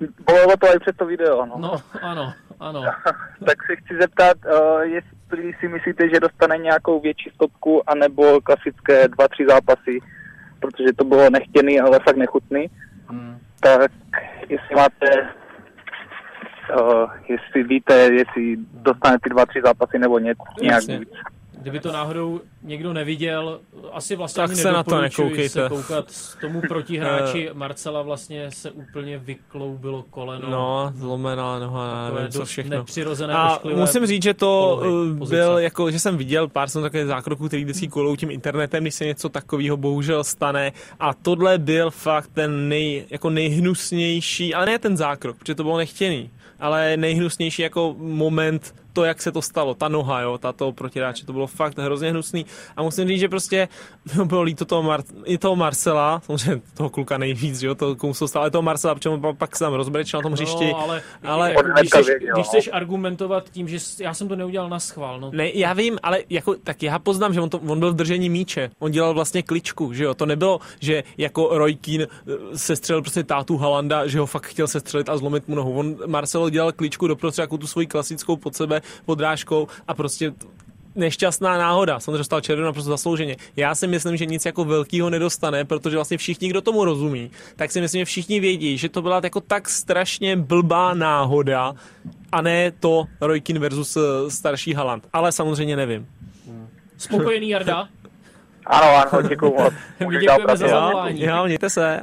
Bylo to i před to video, no. No, ano, ano. tak se chci zeptat, uh, jestli si myslíte, že dostane nějakou větší stopku, anebo klasické dva, tři zápasy, protože to bylo nechtěný, ale fakt nechutný. Hmm. Tak jestli máte, uh, jestli víte, jestli dostane ty dva, tři zápasy, nebo ně, nějak víc. Kdyby to náhodou někdo neviděl, asi vlastně tak se na to nekoukejte. se koukat s tomu protihráči Marcela vlastně se úplně vykloubilo koleno. No, zlomená noha, nevím co všechno. Nepřirozené A musím říct, že to polohy, byl jako, že jsem viděl pár jsem takové zákroků, který vždycky kolou tím internetem, když se něco takového bohužel stane. A tohle byl fakt ten nej, jako nejhnusnější, ale ne ten zákrok, protože to bylo nechtěný, ale nejhnusnější jako moment to, jak se to stalo, ta noha, jo, tato protiráče, to bylo fakt hrozně hnusný a musím říct, že prostě bylo líto toho, Mar- i toho Marcela, samozřejmě toho kluka nejvíc, jo, to komu se stalo, ale toho Marcela, protože on pak se tam rozbrečil na tom hřišti, No, ale, ale když, chceš, když chceš argumentovat tím, že já jsem to neudělal na schvál, no, Ne, já vím, ale jako, tak já poznám, že on, to, on byl v držení míče. On dělal vlastně kličku, že jo. To nebylo, že jako Roy Keane eh, sestřelil prostě tátu Halanda, že ho fakt chtěl sestřelit a zlomit mu nohu. On Marcelo dělal kličku do jako tu svoji klasickou pod sebe podrážkou a prostě nešťastná náhoda. Samozřejmě dostal červenou naprosto zaslouženě. Já si myslím, že nic jako velkého nedostane, protože vlastně všichni, kdo tomu rozumí, tak si myslím, že všichni vědí, že to byla jako tak strašně blbá náhoda a ne to Roy Keane versus eh, starší Haland. Ale samozřejmě nevím. spokojený Jarda, Ano, ano, děkuju moc. Děkujeme za zavolání. Jo, mějte se.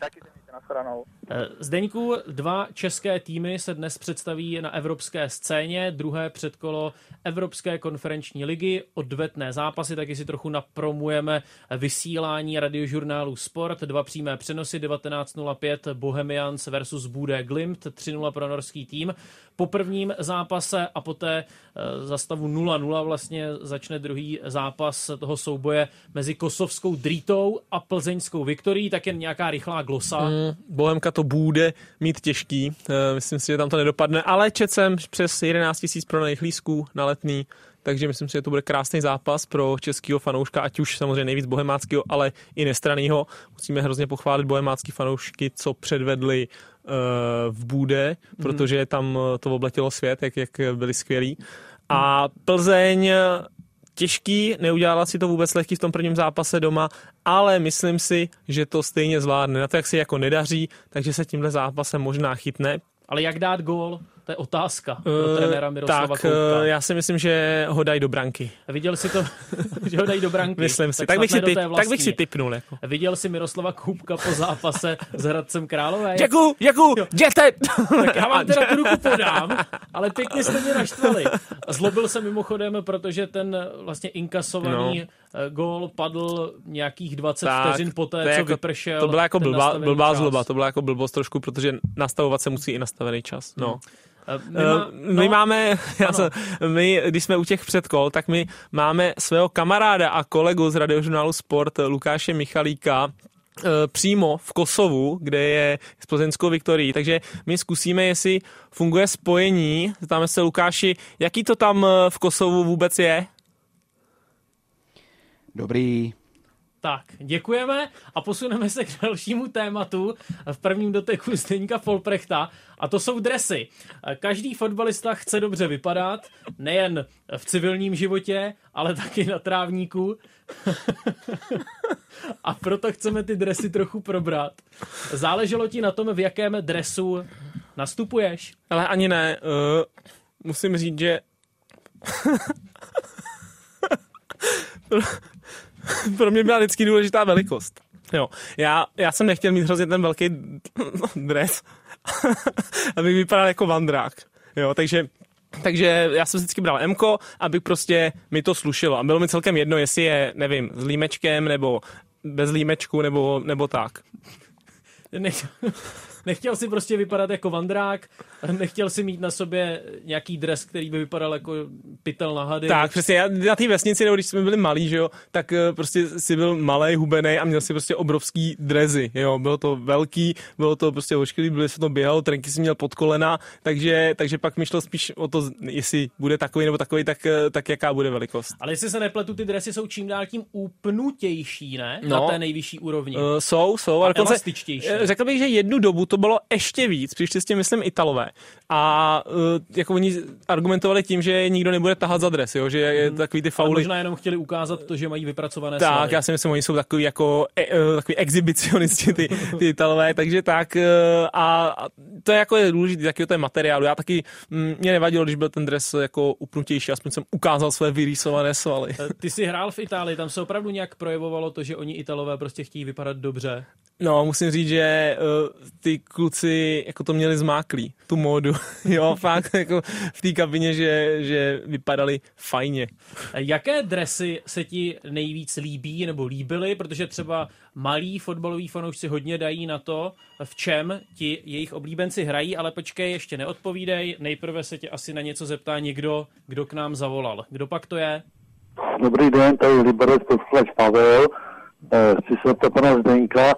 Taky se mějte, nashledanou. Eh, Zdeňku, dva české týmy se dnes představí na evropské scéně, druhé předkolo Evropské konferenční ligy, odvetné zápasy, taky si trochu napromujeme vysílání radiožurnálu Sport, dva přímé přenosy 19.05 Bohemians versus Bude Glimt, 3-0 pro norský tým. Po prvním zápase a poté eh, za stavu 0-0 vlastně začne druhý zápas toho souboje mezi kosovskou Drítou a plzeňskou Viktorií, tak jen nějaká rychlá glosa. Mm, Bohemka to bude mít těžký, Eh, myslím si, že tam to nedopadne, ale čet jsem přes 11 000 prodaných lístků na letný, takže myslím si, že to bude krásný zápas pro českého fanouška, ať už samozřejmě nejvíc bohemáckého, ale i nestranného. Musíme hrozně pochválit bohemácký fanoušky, co předvedli eh, v Bude, protože tam to obletělo svět, jak, jak byli skvělí. A Plzeň těžký, neudělala si to vůbec lehký v tom prvním zápase doma, ale myslím si, že to stejně zvládne. Na to, jak si jako nedaří, takže se tímhle zápasem možná chytne. Ale jak dát gól, to je otázka pro Eh, trenéra Miroslava tak, eh, já si myslím, že ho dají do branky. Viděl si to, že ho dají do branky. Myslím si. Tak Tak, bych, si typ, tak bych si typnul. Jako. Viděl si Miroslava Koupka po zápase s Hradcem Králové? Děkuju, děkuju, jděte! Tak já vám teda tu ruku podám, ale pěkně jste mě naštvali. Zlobil se mimochodem, protože ten vlastně inkasovaný no. gól padl nějakých 20 Tak, vteřin poté, co jako- vypršel To byla jako blbá, blbá čas. zloba, to byla jako blbost trošku, protože nastavovat se musí i nastavený čas. No. Eh, My, My, má, my máme, já ano. jsem, my, když jsme u těch předkol, tak my máme svého kamaráda a kolegu z radiožurnálu Sport, Lukáše Michalíka, eh, přímo v Kosovu, kde je s plzeňskou Viktorií. Takže my zkusíme, jestli funguje spojení. Zeptáme se Lukáši, jaký to tam eh, v Kosovu vůbec je? Dobrý. Tak, děkujeme a posuneme se k dalšímu tématu v prvním doteku Zdeňka Folprechta a to jsou dresy. Každý fotbalista chce dobře vypadat, nejen v civilním životě, ale taky na trávníku. a proto chceme ty dresy trochu probrat. Záleželo ti na tom, v jakém dresu nastupuješ? Ale ani ne. Uh, musím říct, že pro mě byla vždycky důležitá velikost. Jo, já, já jsem nechtěl mít hrozně ten velký dres, aby vypadal jako vandrák. Jo, takže takže já jsem vždycky bral Mko, aby prostě mi to slušilo. A bylo mi celkem jedno, jestli je, nevím, s límečkem, nebo bez límečku, nebo, nebo tak. Nech, nechtěl si prostě vypadat jako vandrák, nechtěl si mít na sobě nějaký dres, který by vypadal jako pytel na hady. Tak, přesně, já na té vesnici, nebo když jsme byli malí, že jo, tak eh, prostě si byl malý, hubený a měl si prostě obrovský drezy, jo, bylo to velký, bylo to prostě ošklivý, byly se to běhalo, trenky si měl pod kolena, takže, takže pak mi šlo spíš o to, jestli bude takový nebo takový, tak, eh, tak jaká bude velikost. Ale jestli se nepletu, ty dresy jsou čím dál tím upnutější, ne? No. Na té nejvyšší úrovni. Uh, jsou, jsou. A ale dokonce, Řekl bych, že jednu dobu to bylo ještě víc, přišli s tím, myslím, Italové. A uh, jako oni argumentovali tím, že nikdo nebude tahat za dres, jo? že je Mhm. takový ty Ale fauly. možná jenom chtěli ukázat to, že mají vypracované Tak, svaly. já si myslím, oni jsou takový jako e, e, takový exhibicionisti, ty, ty Italové, takže tak e, a, a to je jako je důležité, taky to je materiálu. Já taky, mm, mě nevadilo, když byl ten dres jako upnutější, aspoň jsem ukázal své vyrýsované svaly. Ty jsi hrál v Itálii, tam se opravdu nějak projevovalo to, že oni Italové prostě chtějí vypadat dobře. No, musím říct, že že uh, ty kluci jako to měli zmáklý, tu módu. jo, fakt jako v té kabině, že, že vypadali fajně. Jaké dresy se ti nejvíc líbí nebo líbily, protože třeba malí fotbaloví fanoušci hodně dají na to, v čem ti jejich oblíbenci hrají, ale počkej, ještě neodpovídej, nejprve se tě asi na něco zeptá někdo, kdo k nám zavolal. Kdo pak to je? Dobrý den, tady Liberec Pavel. Eh, Chci se zeptat pana Zdenka,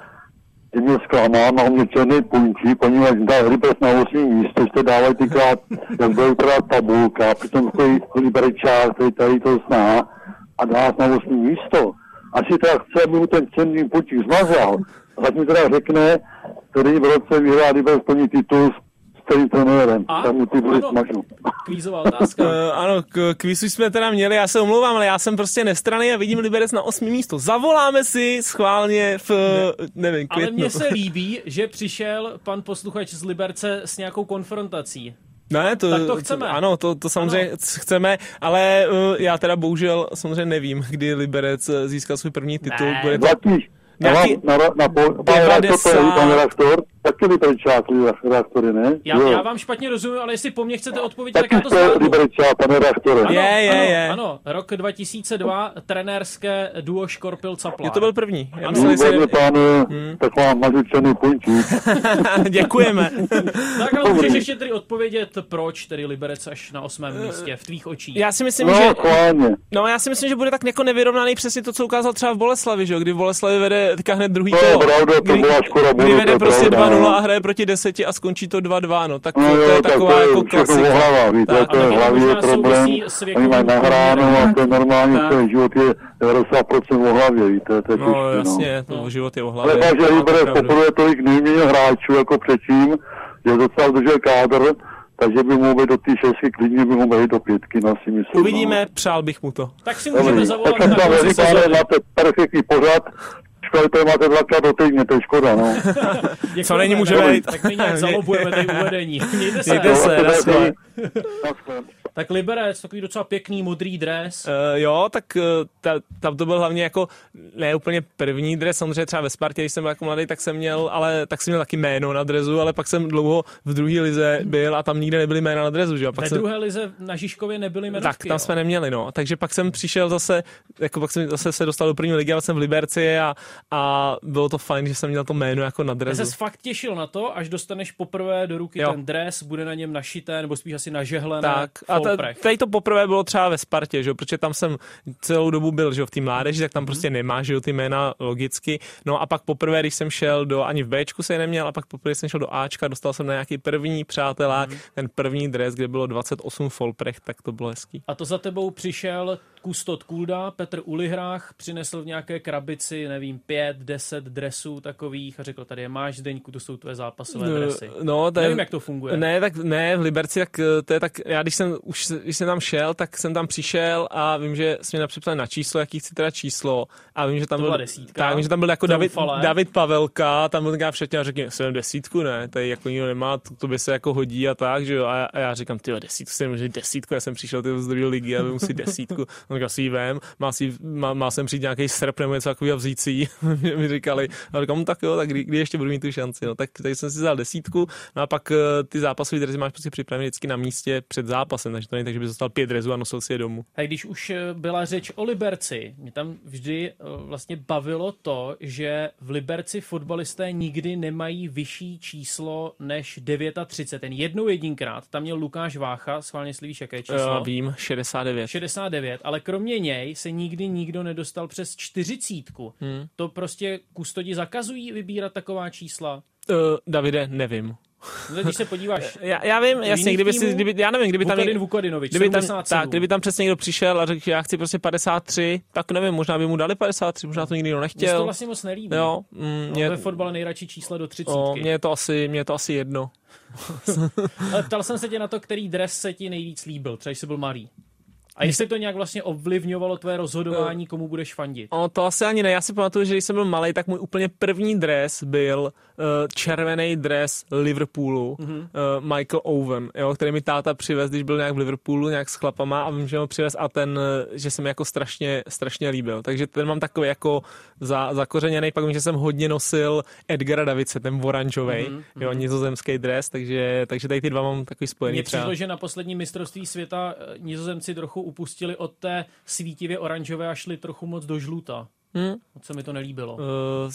že mě zklamal, mám mě černý punčí, poněvadž dal Liberec na 8. místo, jste dávali tykrát, jak byl teda tabulka, přitom stojí Liberečák, který tady to zná, a dá na 8. místo. Asi teda chce, aby mu ten černý punčík zmazal. Mi teda řekne, který v roce vyhrá Liberec plný titul s celým trenérem. A? Tak mu ty Ano. smažu. Kvízová otázka. Uh, ano, k, kvízu jsme teda měli, já se omlouvám, ale já jsem prostě nestraný a vidím Liberec na osmý místo. Zavoláme si schválně v, ne, nevím, Ale květnu. mně se líbí, že přišel pan posluchač z Liberce s nějakou konfrontací. Ne, to, Tak to chceme. Ano, to, to samozřejmě ano. chceme, ale uh, já teda bohužel samozřejmě nevím, kdy Liberec eh, získal svůj první titul. Ne. Bude to. Nějaký- Na, na, na, na, redaktor, to je, pan redaktor, taky liberečák reaktory, ne? Já, já vám špatně rozumím, ale jestli po mně chcete no, odpovědět, tak, tak já to jste liberečák, pane reaktore. Ano, je, je, ano, je. Ano, rok 2002, trenérské duo Škorpil Caplán. To byl první. Já ano, myslím, že... pánu, hmm. tak vám mažučený punčík. Děkujeme. tak ale můžeš ještě tedy odpovědět, proč tedy Liberec až na osmém místě v tvých očích. Já si myslím, no, že... Chváně. No, já si myslím, že bude tak jako nevyrovnaný přesně to, co ukázal třeba v Boleslavi, že jo? Kdy v Boleslavi vede teďka hned druhý to kolo. Je pravda, to byla škoda, kdy, vede prostě prohrá hraje proti deseti a skončí to 2-2, no tak no to, jo, je tak taková to je jako klasika. Hlava, víte, tak, to je hlavní problém, oni mají nahráno a to je normální, ten život je 90% o hlavě, víte, to je no, těžké, No těžký, jasně, no. no. život je o hlavě. Ale že no, Liberec poprvé tolik nejméně hráčů jako předtím, že docela držel kádr, takže by mohl být do té šestky, klidně by mohl být do pětky, no si myslím. No. Uvidíme, no. přál bych mu to. Tak si můžeme Dobrý. zavolat. Tak jsem tam na ten perfektní pořad, škoda, že to máte dvakrát do týdne, to je škoda, no. Děkujeme, Co není, může tak- my nějak zalobujeme tady uvedení. Mějte se. Mějte se, naschle. Tak Liberec, takový docela pěkný modrý dres. Uh, jo, tak uh, ta, tam to byl hlavně jako ne úplně první dres, samozřejmě třeba ve Spartě, když jsem byl jako mladý, tak jsem měl, ale tak jsem měl taky jméno na drezu, ale pak jsem dlouho v druhé lize byl a tam nikde nebyly jména na drezu, že jo. Pak Ve jsem, druhé lize na Žižkově nebyly jmenovky. tak tam jo. jsme neměli, no. Takže pak jsem přišel zase, jako pak jsem zase se dostal do první ligy, ale jsem v Liberci a, a bylo to fajn, že jsem měl to jméno jako na Já drezu. se fakt těšil na to, až dostaneš poprvé do ruky Jo. ten dres, bude na něm našité, nebo spíš asi nažehlené Tak, a ta- tady to poprvé bylo třeba ve Spartě, že jo, protože tam jsem celou dobu byl, že jo, v té mládeži, tak Mhm. tam prostě nemá, že jo, ty jména logicky. No a pak poprvé, když jsem šel do, ani v Bčku se je neměl, a pak poprvé jsem šel do Ačka, dostal jsem na nějaký první přátelák, Mhm. ten první dres, kde bylo 28 Folprech, tak to bylo hezký. A to za tebou přišel Kustot Kulda, Petr Ulihrách, přinesl v nějaké krabici, nevím, pět, deset dresů takových a řekl, tady je máš, Zdeňku, to jsou tvoje zápasové dresy. No, to je, Nevím, jak to funguje. Ne, tak ne, v Liberci, tak eh, to je tak, já když jsem, už, když jsem tam šel, tak jsem tam přišel a vím, že jsme napřepsali na číslo, jaký chci teda číslo a vím, že tam To byl, desítka. tak, vím, že tam byl jako David. David Pavelka, tam byl taková všetně a řekl, jsem desítku, ne, tady jako nikdo nemá, to, to by se jako hodí a tak, že jo, a, já- a já říkám, ty desítku, jsem může desítku, já jsem přišel ty z druhé ligy a si desítku, on říkal, si ji vem, má, si, má, má sem přijít nějaký srp nebo něco takového vzít si ji, mi říkali, a říkám, "No tak jo, tak kdy, kdy ještě budu mít tu šanci, no, tak, tak jsem si vzal desítku, no a pak eh, ty zápasové dresy máš prostě připravené vždycky na místě před zápasem, takže to není tak, že by dostal pět drezů a nosil si je domů. A když už eh, byla řeč o Liberci, mě tam vždy eh, vlastně bavilo to, že v Liberci fotbalisté nikdy nemají vyšší číslo než 39. Ten jednou jedinkrát, tam měl Lukáš Vácha, schválně víš, jaké číslo. Uh, vím, 69. 69, ale kromě něj se nikdy nikdo nedostal přes 40. Hmm. To prostě kustodi zakazují vybírat taková čísla. Uh, Davide, nevím. No, Když se podíváš, Já, já vím, jasně, kdyby si, kdyby, já nevím, kdyby tam, Vukadin Vukadinovič, kdyby tam, 77. tak, kdyby tam přesně někdo přišel a řekl, že já chci prostě 53, tak nevím, možná by mu dali 53, možná to nikdy nikdo Mně se to nechtěl. vlastně moc nelíbí. Jo, mm, Mě... mě, Ve fotbale nejradši čísla do 30. o, mě, je to asi, mě je to asi jedno. Ale ptal jsem se tě na to, který dres se ti nejvíc líbil, třeba jsi byl malý. A jestli to nějak vlastně ovlivňovalo tvé rozhodování, komu budeš fandit? O, to asi ani ne. Já si pamatuju, že když jsem byl malý, tak můj úplně první dres byl uh, červený dres Liverpoolu, mm-hmm. uh, Michael Owen, jo, který mi táta přivez, když byl nějak v Liverpoolu, nějak s chlapama a vím, že ho přivez a ten, že se mi jako strašně, strašně líbil. Takže ten mám takový jako za, zakořeněný. Pak vím, že jsem hodně nosil Edgara Davice, ten oranžový, mm-hmm. jo, nizozemský dres, takže, takže tady ty dva mám takový spojený. Mně přišlo, že na poslední mistrovství světa nizozemci trochu upustili od té svítivě oranžové a šli trochu moc do žluta. Hmm. Se mi to nelíbilo. Uh,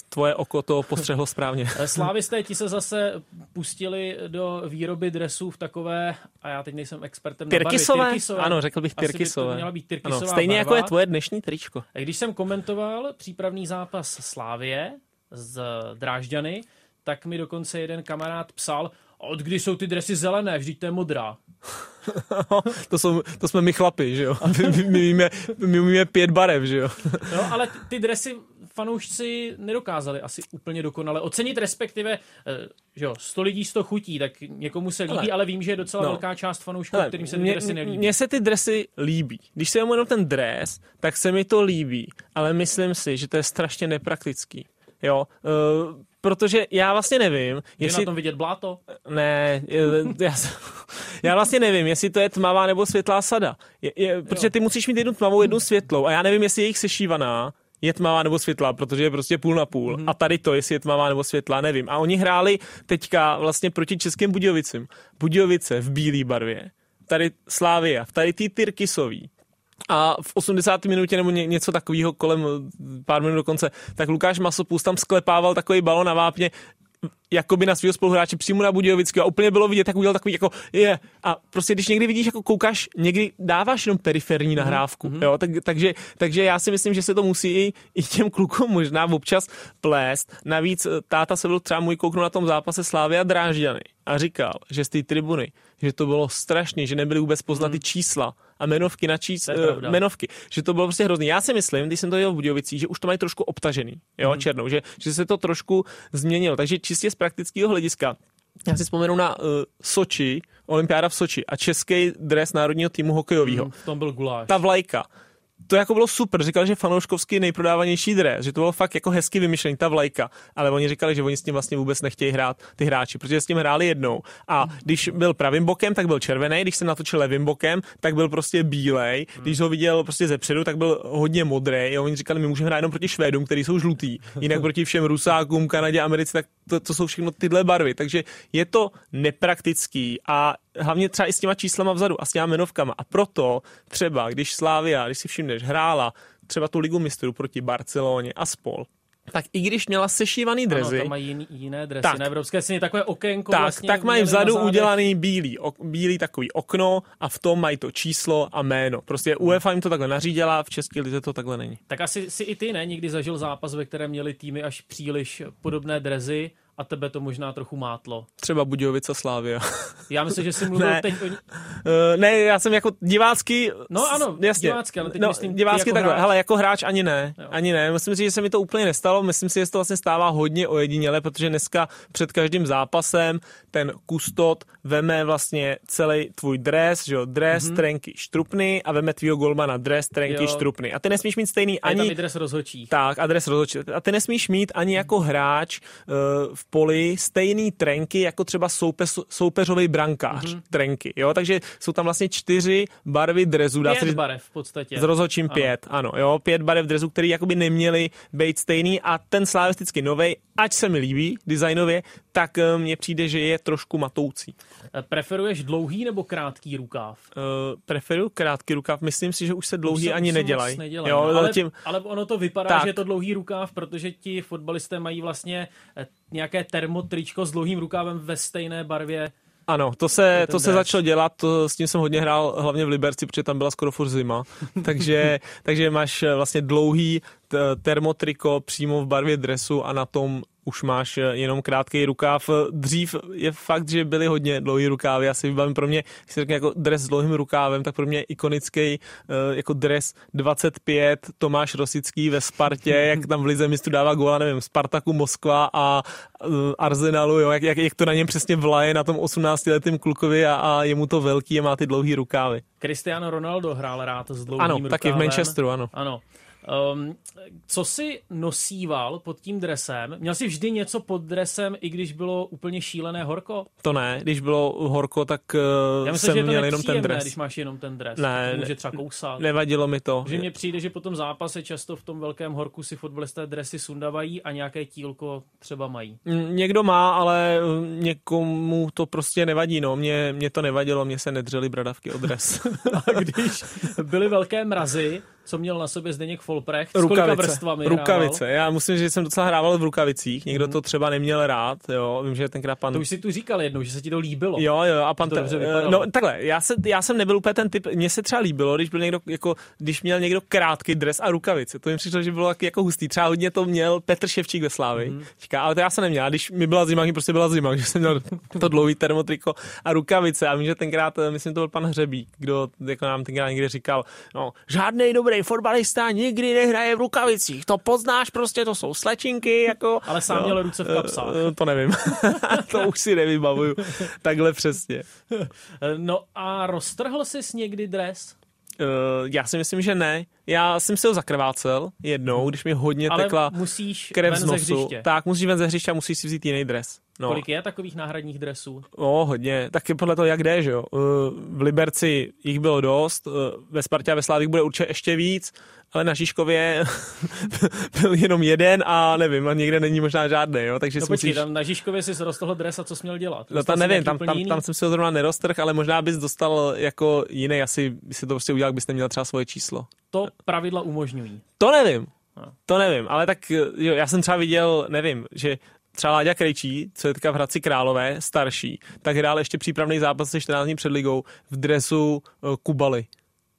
tvoje oko to postřehlo správně. Slávisté ti se zase pustili do výroby dresů v takové, a já teď nejsem expertem tyrkisové? na barvy. Tyrkisové? Ano, řekl bych tyrkisové. By to měla být tyrkisová ano, stejně barva. jako je tvoje dnešní tričko. A když jsem komentoval přípravný zápas Slávie z Drážďany, tak mi dokonce jeden kamarád psal, od kdy jsou ty dresy zelené, vždyť to je modrá. to, jsou, to jsme my chlapi, že jo? My, my, víme, my umíme pět barev, že jo? no, ale ty dresy fanoušci nedokázali asi úplně dokonale ocenit, respektive, že jo, 100 lidí 100 chutí, tak někomu se líbí, ale, ale vím, že je docela no. velká část fanoušků, ale, kterým se ty mě, dresy nelíbí. Mně se ty dresy líbí. Když se jenom ten dres, tak se mi to líbí, ale myslím si, že to je strašně nepraktický. Jo, uh, protože já vlastně nevím, je jestli... na tom vidět bláto? Ne, já, já vlastně nevím, jestli to je tmavá nebo světlá sada. Je, je, protože ty musíš mít jednu tmavou, jednu světlou a já nevím, jestli je jich sešívaná je tmavá nebo světlá, protože je prostě půl na půl. Mm-hmm. A tady to, jestli je tmavá nebo světlá, nevím. A oni hráli teďka vlastně proti českým Budějovicím. Budějovice v bílé barvě, tady Slávia, tady ty Tyrkisový, a v 80. minutě nebo ně, něco takového kolem pár minut do konce, tak Lukáš Masopust tam sklepával takový balon na vápně, jakoby na svého spoluhráče přímo na Budějovického a úplně bylo vidět, tak udělal takový jako je. A prostě když někdy vidíš, jako koukáš, někdy dáváš jenom periferní mhm, nahrávku, mm-hmm. jo, tak, takže, takže já si myslím, že se to musí i, i těm klukům možná občas plést. Navíc eh, táta se byl třeba můj kouknout na tom zápase Slávy a Drážďany a říkal, že z té tribuny, že to bylo strašně, že nebyly vůbec poznat mm. ty čísla a jmenovky na čís, uh, jmenovky, že to bylo prostě hrozný. Já si myslím, když jsem to dělal v Budějovicích, že už to mají trošku obtažený, jo, mm. černou, že, že se to trošku změnilo. Takže čistě z praktického hlediska já si vzpomenu na uh, Soči, olympiáda v Soči a český dres národního týmu hokejového. Mm, v tom byl guláš. Ta vlajka to jako bylo super. Říkal, že fanouškovský nejprodávanější dres, že to bylo fakt jako hezky vymyšlený, ta vlajka. Ale oni říkali, že oni s tím vlastně vůbec nechtějí hrát ty hráči, protože s tím hráli jednou. A když byl pravým bokem, tak byl červený, když se natočil levým bokem, tak byl prostě bílej. Když ho viděl prostě ze předu, tak byl hodně modrý. A oni říkali, my můžeme hrát jenom proti Švédům, kteří jsou žlutý. Jinak proti všem Rusákům, Kanadě, Americe, tak to, to jsou všechno tyhle barvy. Takže je to nepraktický a hlavně třeba i s těma číslama vzadu a s těma jmenovkama. A proto třeba, když Slávia, když si všimneš, hrála třeba tu ligu mistrů proti Barceloně a spol, tak i když měla sešívaný drezy... Ano, tam mají jiné dresy. Tak, na evropské scéně takové okénko tak, vlastně Tak mají vzadu udělaný bílý, ok, bílý takový okno a v tom mají to číslo a jméno. Prostě UEFA jim to takhle nařídila, v České lize to takhle není. Tak asi si i ty ne někdy zažil zápas, ve kterém měli týmy až příliš podobné drezy a tebe to možná trochu mátlo. Třeba Budějovice Slávia. Já myslím, že jsi mluvil ne. teď o... Uh, ne, já jsem jako divácký... No ano, jasně. divácký, ale teď no, myslím divácký jako takhle, hráč. hele, jako hráč ani ne, jo. ani ne. Myslím si, že se mi to úplně nestalo, myslím si, že se to vlastně stává hodně ojediněle, protože dneska před každým zápasem ten kustot veme vlastně celý tvůj dres, že jo, dres, mm-hmm. trenky, štrupny a veme tvýho golmana dres, trenky, jo. štrupny. A ty nesmíš mít stejný ani... Je tam i dres rozhočí. Tak, a dres rozhočí. A ty nesmíš mít ani jako hráč uh, v poli stejný trenky jako třeba soupe, soupeřový brankář mm-hmm. trenky, jo, takže jsou tam vlastně čtyři barvy drezu. Dá pět se, barev v podstatě. S rozhodčím ano. pět, ano, jo, pět barev drezu, který jakoby neměly být stejný a ten slavisticky novej, ať se mi líbí designově, tak eh, mně přijde, že je trošku matoucí. Eh, preferuješ dlouhý nebo krátký rukáv? Uh, preferuju krátký rukáv, myslím si, že už se dlouhý už ani nedělají. Nedělaj, jo, no, ale, tím... ale ono to vypadá, tak. že je to dlouhý rukáv, protože ti fotbalisté mají vlastně nějaké termotričko s dlouhým rukávem ve stejné barvě ano, to se, to se začalo dělat, to, s tím jsem hodně hrál hlavně v Liberci, protože tam byla skoro furt zima, takže, takže máš vlastně dlouhý termotriko přímo v barvě dresu a na tom už máš eh, jenom krátký rukáv. Dřív je fakt, že byly hodně dlouhý rukávy. Já si vybavím pro mě, když se řekne jako dres s dlouhým rukávem, tak pro mě ikonický eh, jako dres 25 Tomáš Rosický ve Spartě, jak tam v Lize mistru dává góla, nevím, Spartaku Moskva a eh, Arsenalu, jo, jak, jak, jak, to na něm přesně vlaje na tom 18-letém klukovi a, a je mu to velký a má ty dlouhý rukávy. Cristiano Ronaldo hrál rád s dlouhým Ano, rukávem. taky v Manchesteru, ano. Ano. Um, co si nosíval pod tím dresem? Měl jsi vždy něco pod dresem, i když bylo úplně šílené horko? To ne, když bylo horko, tak uh, Já myslím, jsem že je to měl jenom ten dres. když máš jenom ten dres. Ne, to může třeba kousat. Nevadilo mi to. Že mně přijde, že po tom zápase často v tom velkém horku si fotbalisté dresy sundavají a nějaké tílko třeba mají. Někdo má, ale uh, někomu to prostě nevadí. No. Mě, mě to nevadilo, mě se nedřely bradavky o dres. a když byly velké mrazy, co měl na sobě Zdeněk Folprecht, s kolika vrstvami rukavice. hrával? Já musím říct, že jsem docela hrával v rukavicích. Někdo to třeba neměl rád, jo. Vím, že tenkrát pan... To už si tu říkal jednou, že se ti to líbilo. Jo, jo, a pan To dobře vypadalo. No takhle, já, se, já jsem nebyl úplně ten typ, mně se třeba líbilo, když byl někdo, jako, když měl někdo krátký dres a rukavice. To mi přišlo, že bylo taky jako hustý. Třeba hodně to měl Petr Ševčík ve Slávy. Mm. Říká, ale to já jsem neměl. A Když mi byla zima, mi prostě byla zima, že jsem měl to dlouhý termotriko a rukavice. A vím, že tenkrát, eh, myslím, to byl pan Hřebík, kdo jako nám tenkrát někdy říkal, no, žádný dobrý fotbalista nikdy nehraje v rukavicích. To poznáš prostě, to jsou slečinky, jako. Ale sám měl ruce v kapsách. Eh, To nevím. to už si nevybavuju. Takhle přesně. No a roztrhl jsi někdy dres? Uh, já si myslím, že ne. Já jsem si ho zakrvácel jednou, když mi hodně Ale tekla musíš krev ven z ze nosu. hřiště. Tak, musíš ven ze hřiště a musíš si vzít jiný dres. No. Kolik je takových náhradních dresů? No, hodně. Taky podle toho, jak jde, že jo. Uh, V Liberci jich bylo dost, uh, ve Spartě a ve Slávích bude určitě ještě víc, ale na Žižkově byl jenom jeden a nevím, a někde není možná žádný, jo, takže No si počkej, musíš... tam na Žižkově si roztohl dres a co jsi měl dělat? No tam jsi nevím, tam, tam, jiný? tam jsem si ho zrovna neroztrh, ale možná bys dostal jako jiný, asi by si to prostě udělal, kdybyste měl třeba svoje číslo. To pravidla umožňují. To nevím. No. To nevím, ale tak jo, já jsem třeba viděl, nevím, že třeba Láďa Krejčí, co je teďka v Hradci Králové, starší, tak hrál ještě přípravný zápas se 14 dní před ligou v dresu uh, Kubaly.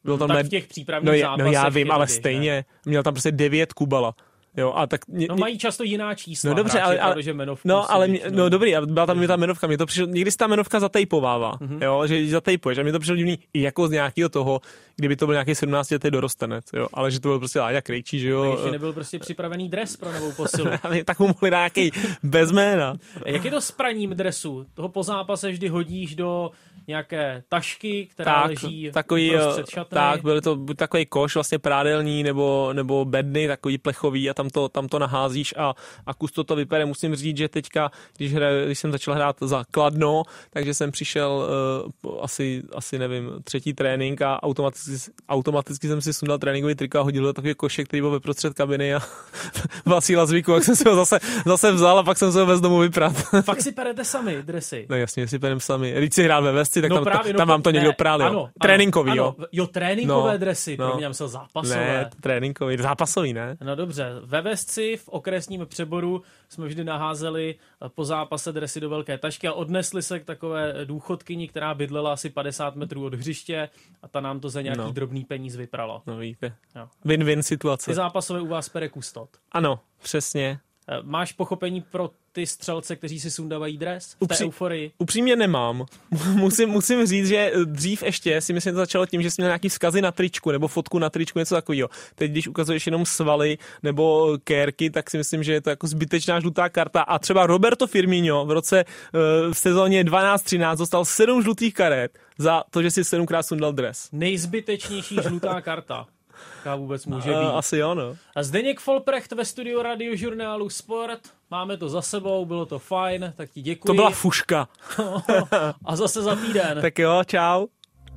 Bylo tam tak ne- v těch přípravných no, je, zápasech no já vím, ale stejně. Měl tam prostě devět Kubala. Jo, a tak mě, No mají často jiná čísla. No dobře, ale, ale že jmenovku no, ale mě, většinou- no dobrý, a byla tam mi ta jmenovka, mě to přišlo, někdy se ta jmenovka zatejpovává, Mhm. mm-hmm. jo, že zatejpuješ a mě to přišlo divný i jako z nějakého toho, kdyby to byl nějaký 17 letý dorostenec, jo, ale že to byl prostě Láďa Krejčí, že jo. Ještě nebyl prostě připravený dres pro novou posilu. Tak mu mohli nějaký bez jména. Jak je to s praním dresu? Toho po zápase vždy hodíš do nějaké tašky, která Tak, leží takový, eh, tak, byl to buď takový koš vlastně prádelní nebo, nebo bedny, takový plechový a tam to, tam to naházíš a, a kus to to vypere. Musím říct, že teďka, když, hra, když jsem začal hrát za Kladno, takže jsem přišel uh, asi, asi nevím, třetí trénink a automaticky, automaticky jsem si sundal tréninkový triko a hodil do takový košek, který byl ve prostřed kabiny a Vasíla zvyku, jak jsem si ho zase, zase vzal a pak jsem se ho vez domů vyprat. Fakt si perete sami dresy. No jasně, si perem sami. Když si hrál ve vesci, tak no tam, právě, no, tam vám to někdo prál, jo. ano, Tréninkový, ano, jo. ano, Jo, tréninkové No, dresy, no. pro mě myslel zápasové. Ne, tréninkový, zápasový, ne? No dobře, ve Vesci v okresním přeboru jsme vždy naházeli eh, po zápase dresy do velké tašky a odnesli se k takové důchodkyni, která bydlela asi 50 metrů od hřiště a ta nám to za nějaký No. drobný peníz vyprala. No víte. Jo. Win-win situace. Ty zápasové u vás pere kustot. Ano, přesně. Eh, Máš pochopení pro ty střelce, kteří si sundávají dres v té Upří- euforii? Upřímně nemám. musím, musím říct, že dřív ještě si myslím, že to začalo tím, že jsi měl nějaký vzkazy na tričku nebo fotku na tričku, něco takového. Teď, když ukazuješ jenom svaly nebo kérky, tak si myslím, že je to jako zbytečná žlutá karta. A třeba Roberto Firmino v roce uh, v sezóně 12-13 dostal sedm žlutých karet za to, že si sedmkrát sundal dres. Nejzbytečnější žlutá karta. Jaká vůbec může být. Asi jo, no. A Zdeněk Folprecht ve studiu radiožurnálu Sport. Máme to za sebou, bylo to fajn, tak ti děkuji. To byla fuška. A zase za týden. tak jo, čau.